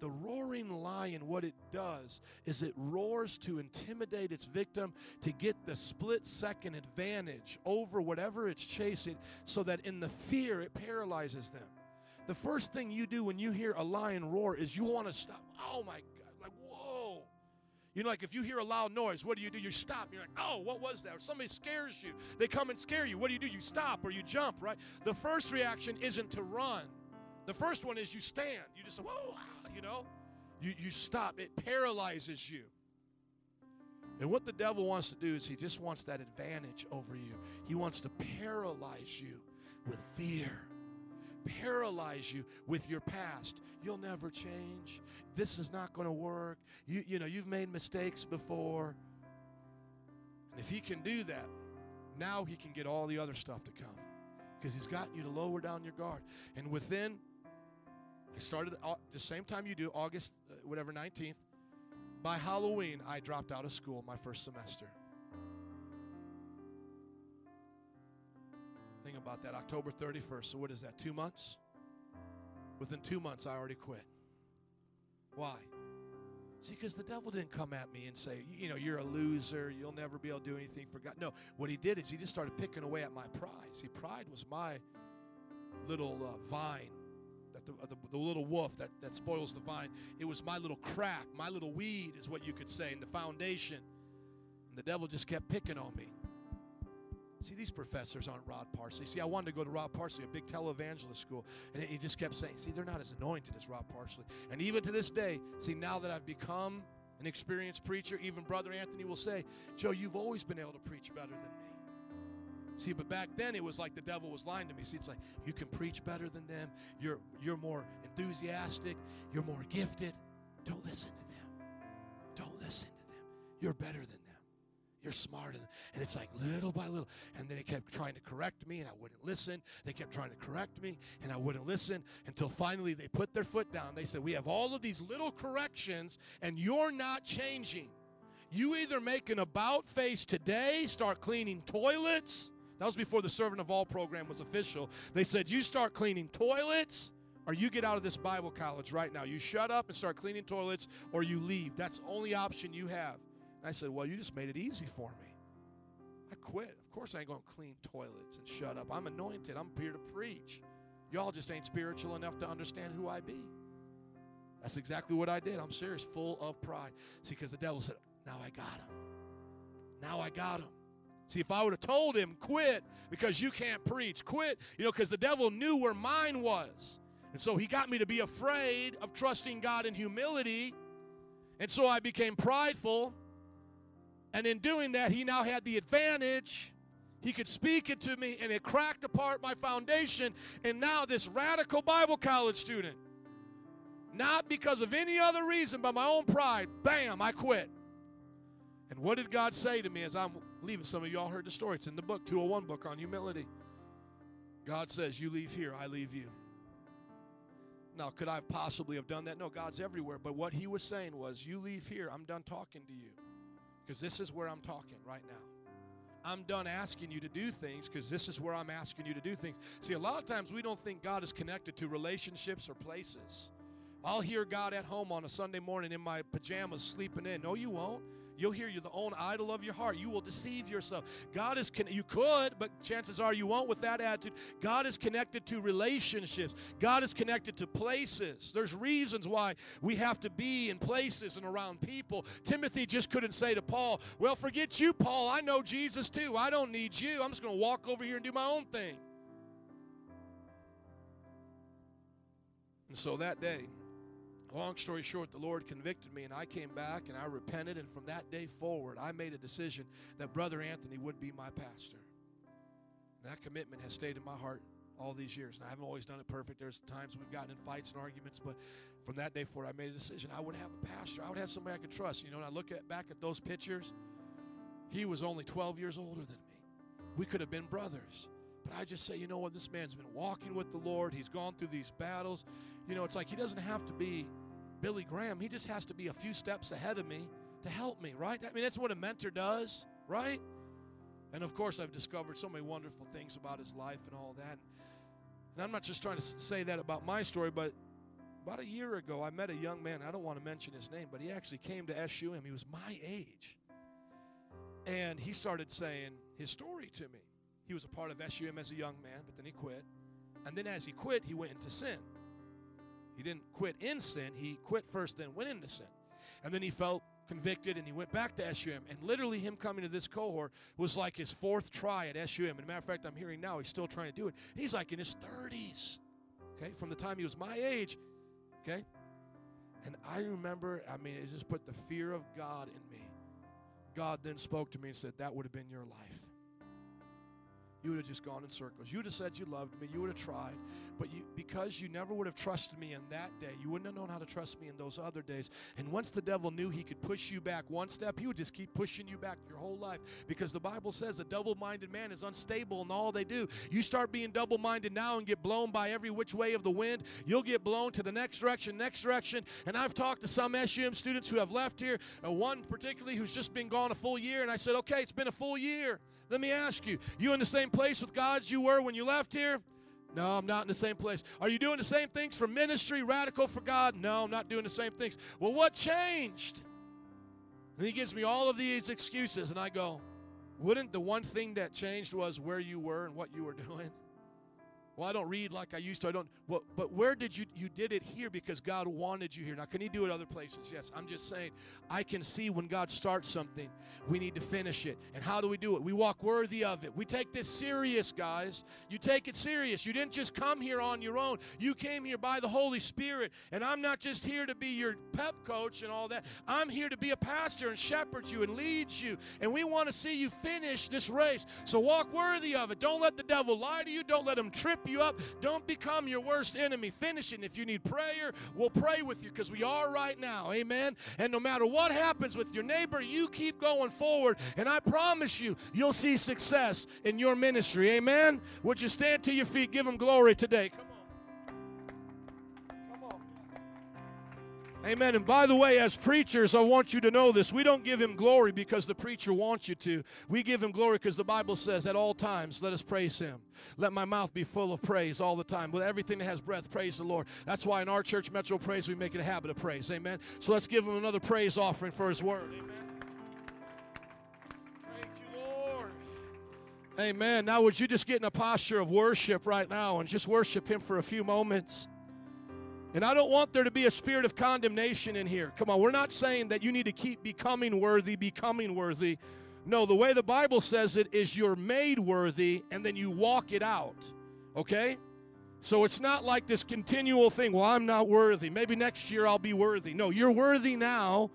The roaring lion, what it does is it roars to intimidate its victim to get the split second advantage over whatever it's chasing so that in the fear it paralyzes them. The first thing you do when you hear a lion roar is you want to stop. Oh my. You know, like if you hear a loud noise, what do you do? You stop. You're like, oh, what was that? Or somebody scares you. They come and scare you. What do you do? You stop or you jump, right? The first reaction isn't to run. The first one is you stand. You just whoa, you know? You, you stop. It paralyzes you. And what the devil wants to do is he just wants that advantage over you. He wants to paralyze you with fear, paralyze you with your past. You'll never change. This is not going to work. You, you know, you've made mistakes before. And if he can do that, now he can get all the other stuff to come because he's gotten you to lower down your guard. And within I started the same time you do, August, uh, whatever, 19th. By Halloween, I dropped out of school my first semester. About that, October 31st. So, what is that, two months? Within two months, I already quit. Why? See, because the devil didn't come at me and say, you know, you're a loser, you'll never be able to do anything for God. No, what he did is he just started picking away at my pride. See, pride was my little uh, vine, that the, the, the little wolf that, that spoils the vine. It was my little crack, my little weed, is what you could say, in the foundation. And the devil just kept picking on me. See, these professors aren't Rod Parsley. See, I wanted to go to Rod Parsley, a big televangelist school, and he just kept saying, see, they're not as anointed as Rod Parsley. And even to this day, see, now that I've become an experienced preacher, even Brother Anthony will say, Joe, you've always been able to preach better than me. See, but back then it was like the devil was lying to me. See, it's like you can preach better than them. You're you're more enthusiastic. You're more gifted. Don't listen to them. Don't listen to them. You're better than. You're smarter than and it's like little by little. And then they kept trying to correct me and I wouldn't listen. They kept trying to correct me and I wouldn't listen until finally they put their foot down. They said, We have all of these little corrections and you're not changing. You either make an about face today, start cleaning toilets that was before the Servant of All program was official. They said, You start cleaning toilets or you get out of this Bible college right now. You shut up and start cleaning toilets or you leave. That's the only option you have. And I said, Well, you just made it easy for me. I quit. Of course, I ain't going to clean toilets and shut up. I'm anointed. I'm here to preach. Y'all just ain't spiritual enough to understand who I be. That's exactly what I did. I'm serious, full of pride. See, because the devil said, Now I got him. Now I got him. See, if I would have told him, quit because you can't preach, quit, you know, because the devil knew where mine was. And so he got me to be afraid of trusting God in humility. And so I became prideful. And in doing that, he now had the advantage. He could speak it to me, and it cracked apart my foundation. And now, this radical Bible college student, not because of any other reason but my own pride, bam, I quit. And what did God say to me as I'm leaving? Some of y'all heard the story. It's in the book, 201 book on humility. God says, You leave here, I leave you. Now, could I possibly have done that? No, God's everywhere. But what he was saying was, You leave here, I'm done talking to you. Because this is where I'm talking right now. I'm done asking you to do things because this is where I'm asking you to do things. See, a lot of times we don't think God is connected to relationships or places. I'll hear God at home on a Sunday morning in my pajamas sleeping in. No, you won't. You'll hear you're the own idol of your heart. You will deceive yourself. God is con- you could, but chances are you won't with that attitude. God is connected to relationships. God is connected to places. There's reasons why we have to be in places and around people. Timothy just couldn't say to Paul, "Well, forget you, Paul. I know Jesus too. I don't need you. I'm just going to walk over here and do my own thing." And so that day, Long story short, the Lord convicted me, and I came back and I repented. And from that day forward, I made a decision that Brother Anthony would be my pastor. And that commitment has stayed in my heart all these years. And I haven't always done it perfect. There's times we've gotten in fights and arguments, but from that day forward, I made a decision. I would have a pastor. I would have somebody I could trust. You know, and I look at back at those pictures. He was only 12 years older than me. We could have been brothers. But I just say, you know what? This man's been walking with the Lord. He's gone through these battles. You know, it's like he doesn't have to be Billy Graham. He just has to be a few steps ahead of me to help me, right? I mean, that's what a mentor does, right? And of course, I've discovered so many wonderful things about his life and all that. And I'm not just trying to say that about my story, but about a year ago, I met a young man. I don't want to mention his name, but he actually came to SUM. He was my age. And he started saying his story to me. He was a part of SUM as a young man, but then he quit. And then as he quit, he went into sin. He didn't quit in sin, he quit first, then went into sin. And then he felt convicted and he went back to SUM. And literally, him coming to this cohort was like his fourth try at SUM. And matter of fact, I'm hearing now he's still trying to do it. He's like in his 30s, okay, from the time he was my age, okay? And I remember, I mean, it just put the fear of God in me. God then spoke to me and said, That would have been your life you would have just gone in circles. You would have said you loved me. You would have tried. But you, because you never would have trusted me in that day, you wouldn't have known how to trust me in those other days. And once the devil knew he could push you back one step, he would just keep pushing you back your whole life. Because the Bible says a double minded man is unstable in all they do. You start being double minded now and get blown by every which way of the wind, you'll get blown to the next direction, next direction. And I've talked to some SUM students who have left here, and one particularly who's just been gone a full year. And I said, okay, it's been a full year. Let me ask you, you in the same place with God as you were when you left here? No, I'm not in the same place. Are you doing the same things for ministry, radical for God? No, I'm not doing the same things. Well, what changed? And he gives me all of these excuses, and I go, wouldn't the one thing that changed was where you were and what you were doing? Well, I don't read like I used to. I don't. Well, but where did you you did it here because God wanted you here. Now, can He do it other places? Yes. I'm just saying. I can see when God starts something, we need to finish it. And how do we do it? We walk worthy of it. We take this serious, guys. You take it serious. You didn't just come here on your own. You came here by the Holy Spirit. And I'm not just here to be your pep coach and all that. I'm here to be a pastor and shepherd you and lead you. And we want to see you finish this race. So walk worthy of it. Don't let the devil lie to you. Don't let him trip you up. Don't become your worst enemy. Finish it. if you need prayer, we'll pray with you because we are right now. Amen. And no matter what happens with your neighbor, you keep going forward. And I promise you, you'll see success in your ministry. Amen. Would you stand to your feet? Give him glory today. Come Amen. And by the way, as preachers, I want you to know this. We don't give him glory because the preacher wants you to. We give him glory because the Bible says, at all times, let us praise him. Let my mouth be full of praise all the time. With everything that has breath, praise the Lord. That's why in our church, Metro Praise, we make it a habit of praise. Amen. So let's give him another praise offering for his word. Amen. Amen. Now, would you just get in a posture of worship right now and just worship him for a few moments? And I don't want there to be a spirit of condemnation in here. Come on, we're not saying that you need to keep becoming worthy, becoming worthy. No, the way the Bible says it is you're made worthy and then you walk it out. Okay? So it's not like this continual thing, well, I'm not worthy. Maybe next year I'll be worthy. No, you're worthy now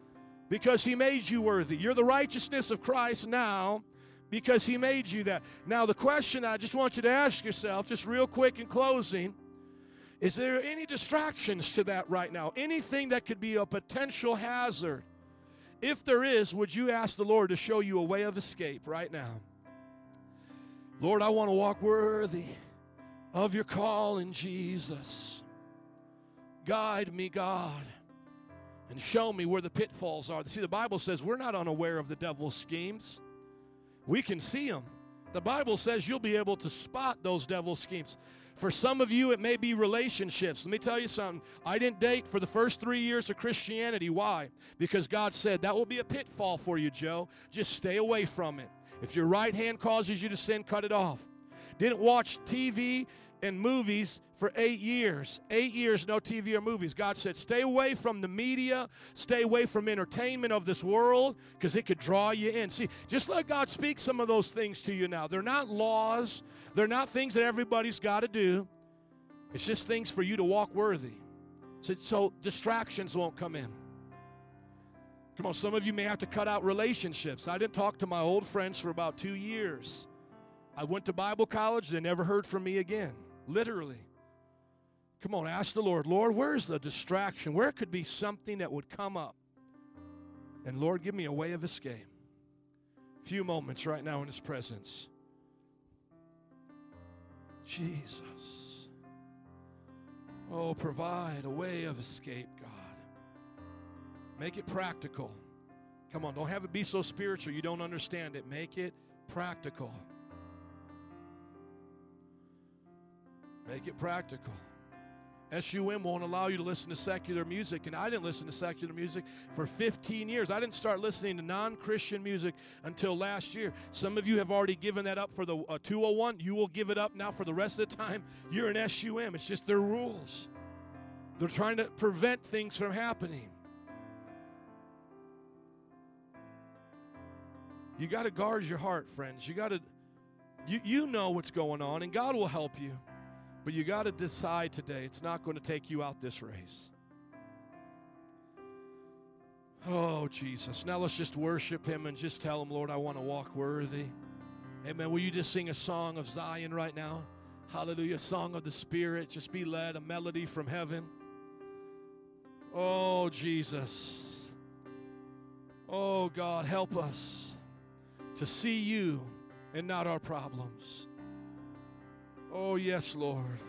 because He made you worthy. You're the righteousness of Christ now because He made you that. Now, the question I just want you to ask yourself, just real quick in closing, is there any distractions to that right now? Anything that could be a potential hazard? If there is, would you ask the Lord to show you a way of escape right now? Lord, I want to walk worthy of your call in Jesus. Guide me, God, and show me where the pitfalls are. See, the Bible says we're not unaware of the devil's schemes, we can see them. The Bible says you'll be able to spot those devil schemes. For some of you, it may be relationships. Let me tell you something. I didn't date for the first three years of Christianity. Why? Because God said that will be a pitfall for you, Joe. Just stay away from it. If your right hand causes you to sin, cut it off. Didn't watch TV and movies for eight years. Eight years, no TV or movies. God said, stay away from the media, stay away from entertainment of this world, because it could draw you in. See, just let God speak some of those things to you now. They're not laws, they're not things that everybody's got to do. It's just things for you to walk worthy. So, so distractions won't come in. Come on, some of you may have to cut out relationships. I didn't talk to my old friends for about two years. I went to Bible college, they never heard from me again. Literally. Come on, ask the Lord, Lord, where's the distraction? Where could be something that would come up? And Lord, give me a way of escape. Few moments right now in His presence. Jesus. Oh, provide a way of escape, God. Make it practical. Come on, don't have it be so spiritual you don't understand it. Make it practical. Make it practical. SUM won't allow you to listen to secular music, and I didn't listen to secular music for 15 years. I didn't start listening to non Christian music until last year. Some of you have already given that up for the uh, 201. You will give it up now for the rest of the time. You're an SUM, it's just their rules. They're trying to prevent things from happening. You got to guard your heart, friends. You got to, you, you know what's going on, and God will help you. But you got to decide today it's not going to take you out this race. Oh, Jesus. Now let's just worship Him and just tell Him, Lord, I want to walk worthy. Amen. Will you just sing a song of Zion right now? Hallelujah. Song of the Spirit. Just be led, a melody from heaven. Oh, Jesus. Oh, God, help us to see you and not our problems. Oh, yes, Lord.